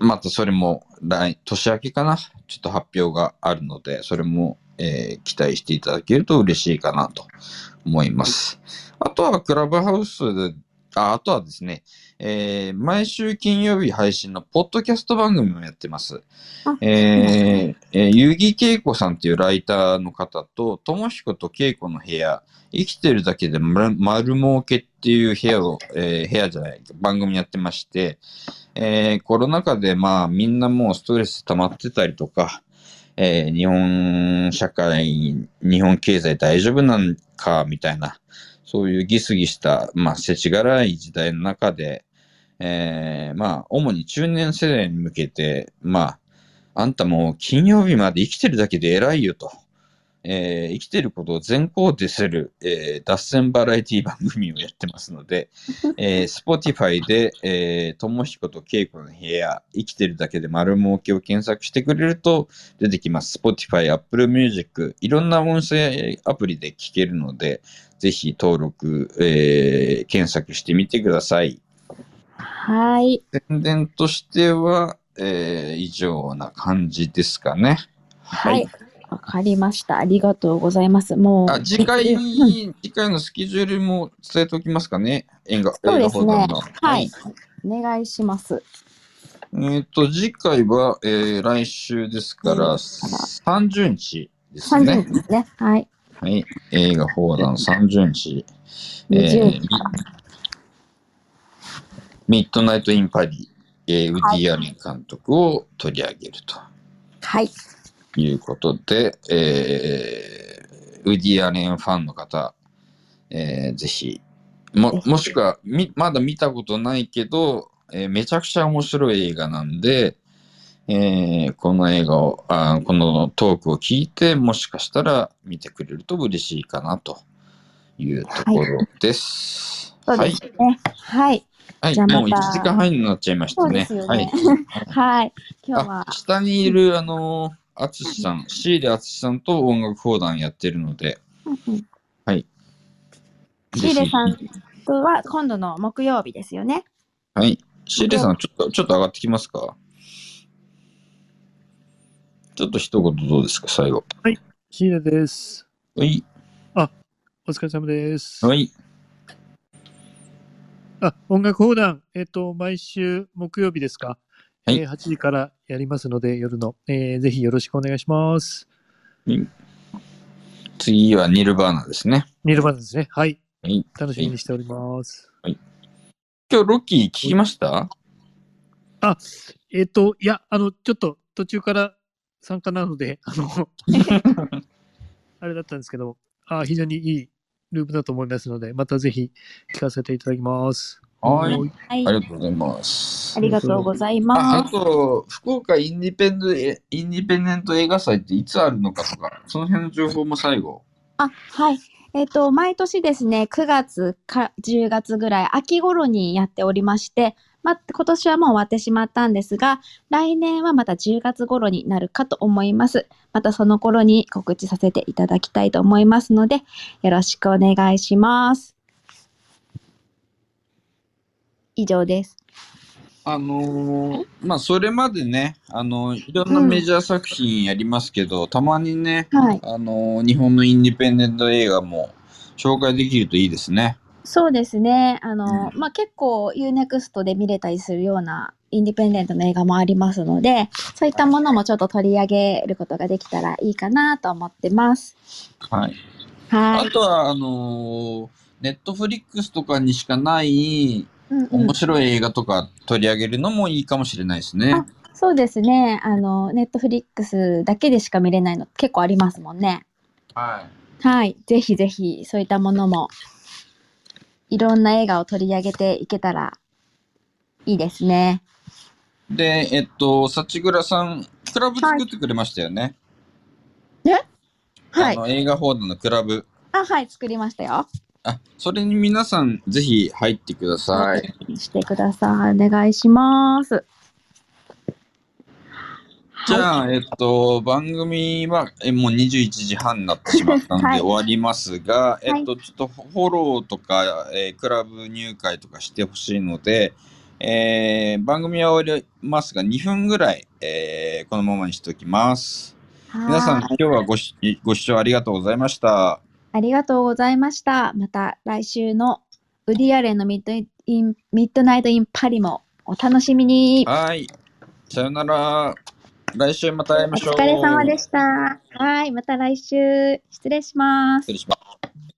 S1: またそれも来、年明けかなちょっと発表があるので、それも、えー期待していただけると嬉しいかなと思います。あとはクラブハウスで、ああとはですね、えー毎週金曜日配信のポッドキャスト番組もやってます。
S2: あ
S1: えーえー、遊戯恵子さんっていうライターの方と、ともひこと恵子の部屋、生きてるだけで丸丸儲けっていう部屋を、えー部屋じゃない、番組やってまして、えーコロナ禍でまあみんなもうストレス溜まってたりとか、えー日本社会、日本経済大丈夫なんかみたいな、そういうギスギした、まあ、世知辛い時代の中で、えーまあ、主に中年世代に向けて、まあ、あんたもう金曜日まで生きてるだけで偉いよと、えー生きてることを全肯定する、えー脱線バラエティ番組をやってますので、えー、Spotify で、えー、ともひことけいこの部屋、生きてるだけで丸儲けを検索してくれると出てきます。Spotify、Apple Music、いろんな音声アプリで聞けるので、ぜひ登録、えー検索してみてください。
S2: はい。
S1: 宣伝としては、えー以上な感じですかね。
S2: はい。わかりました。ありがとうございます。もう。
S1: あ次回 次回のスケジュールも伝えておきますかね。映画、
S2: そうですね。はい。お願いします。
S1: えっ、と、次回は、えー来週ですから、
S2: うん
S1: 30日です
S2: 30
S1: ね
S2: 日。ですね。はい。
S1: はい。映画放談30日。え
S2: 20
S1: ー
S2: 日
S1: ミミッドナイト・イン・パリ、えーウディ・アレン監督を取り上げると
S2: はい。
S1: いうことで、えーウディ・アレンファンの方、えーぜひ、も、もしくはみ、まだ見たことないけど、えーめちゃくちゃ面白い映画なんで、えーこの映画をあ、このトークを聞いて、もしかしたら見てくれると嬉しいかなというところです。はい
S2: そうです。ね。はい。
S1: はい、
S2: じゃあまた
S1: もう1時間半になっちゃいましたね。
S2: ね
S1: はい。
S2: はい。今日
S1: あ
S2: は、、
S1: 下にいる、あの、あつしさん、シーレあつしさんと音楽講談やってるので、はい。
S2: シーレさんとは今度の木曜日ですよね。
S1: はい。シーレさん、ちょっと、ちょっと上がってきますか？ちょっと一言どうですか、最後。
S3: シーレです。
S1: はい。
S3: お疲れ様です。
S1: はい。
S3: あ、音楽放談、えっ、と、毎週木曜日ですか？
S1: はい
S3: えー8時からやりますので、夜の、えーぜひよろしくお願いします。
S1: 次はニルバーナですね。
S3: ニルバーナですね。はい。
S1: はい。
S3: 楽しみにしております。
S1: 今日、ロッキー聞きました？
S3: えっ、と、いや、あの、ちょっと途中から参加なので、あの、あれだったんですけど、あ非常にいいループだと思いますので、またぜひ聞かせていただきます。
S1: はい。
S2: はい。
S1: ありがとうございます
S2: あ。りがとうござい
S1: ああ
S2: ます。
S1: と、福岡インディペンデンインディペンデント映画祭っていつあるのかとか、その辺の情報も最後。
S2: あ、はい。えっ、と、毎年ですね、9月か10月ぐらい、秋頃にやっておりまして、ま、今年はもう終わってしまったんですが、来年はまた10月頃になるかと思います。またその頃に告知させていただきたいと思いますので、よろしくお願いします。以上です。
S1: あのーまあ、それまでね、あのいろんなメジャー作品やりますけど、たまにね、
S2: はい。
S1: あのー日本のインディペンデント映画も紹介できるといいですね。
S2: そうですね。あの、
S1: う
S2: まあ、結構 UNEXT で見れたりするようなインディペンデントの映画もありますので、そういったものもちょっと取り上げることができたらいいかなと思ってます。
S1: はい。
S2: はい。
S1: あとは、あのネットフリックスとかにしかない
S2: うんうん
S1: 面白い映画とか取り上げるのもいいかもしれないですね。
S2: あそうですね。あの、ネットフリックスだけでしか見れないの結構ありますもんね。
S1: はい。
S2: はい。ぜひぜひ、そういったものも、いろんな映画を取り上げていけたらいいですね。
S1: で、えっと、幸倉さん、クラブ作ってくれましたよね？
S2: はい。
S1: あの映画報道のクラブ。
S2: あ、はい。作りましたよ。
S1: あ、それに皆さんぜひ入ってください。
S2: してください。お願いします。
S1: じゃあ、えっと、番組はえもう21時半になってしまったので
S2: はい
S1: 終わりますが、
S2: い
S1: えっと、ちょっとフォローとか、えークラブ入会とかしてほしいので、えー番組は終わりますが、2分ぐらい、えーこのままにしておきます。皆さん、
S2: はい
S1: 今日はごしご視聴ありがとうございました。
S2: ありがとうございました。また来週のウディアレンのミッドインミッドナイト・イン・パリもお楽しみに。
S1: はい。さよなら。来週また会い
S2: お
S1: ましょう。
S2: 疲れ様でした。はい。また来週。失礼します
S1: 失。礼します。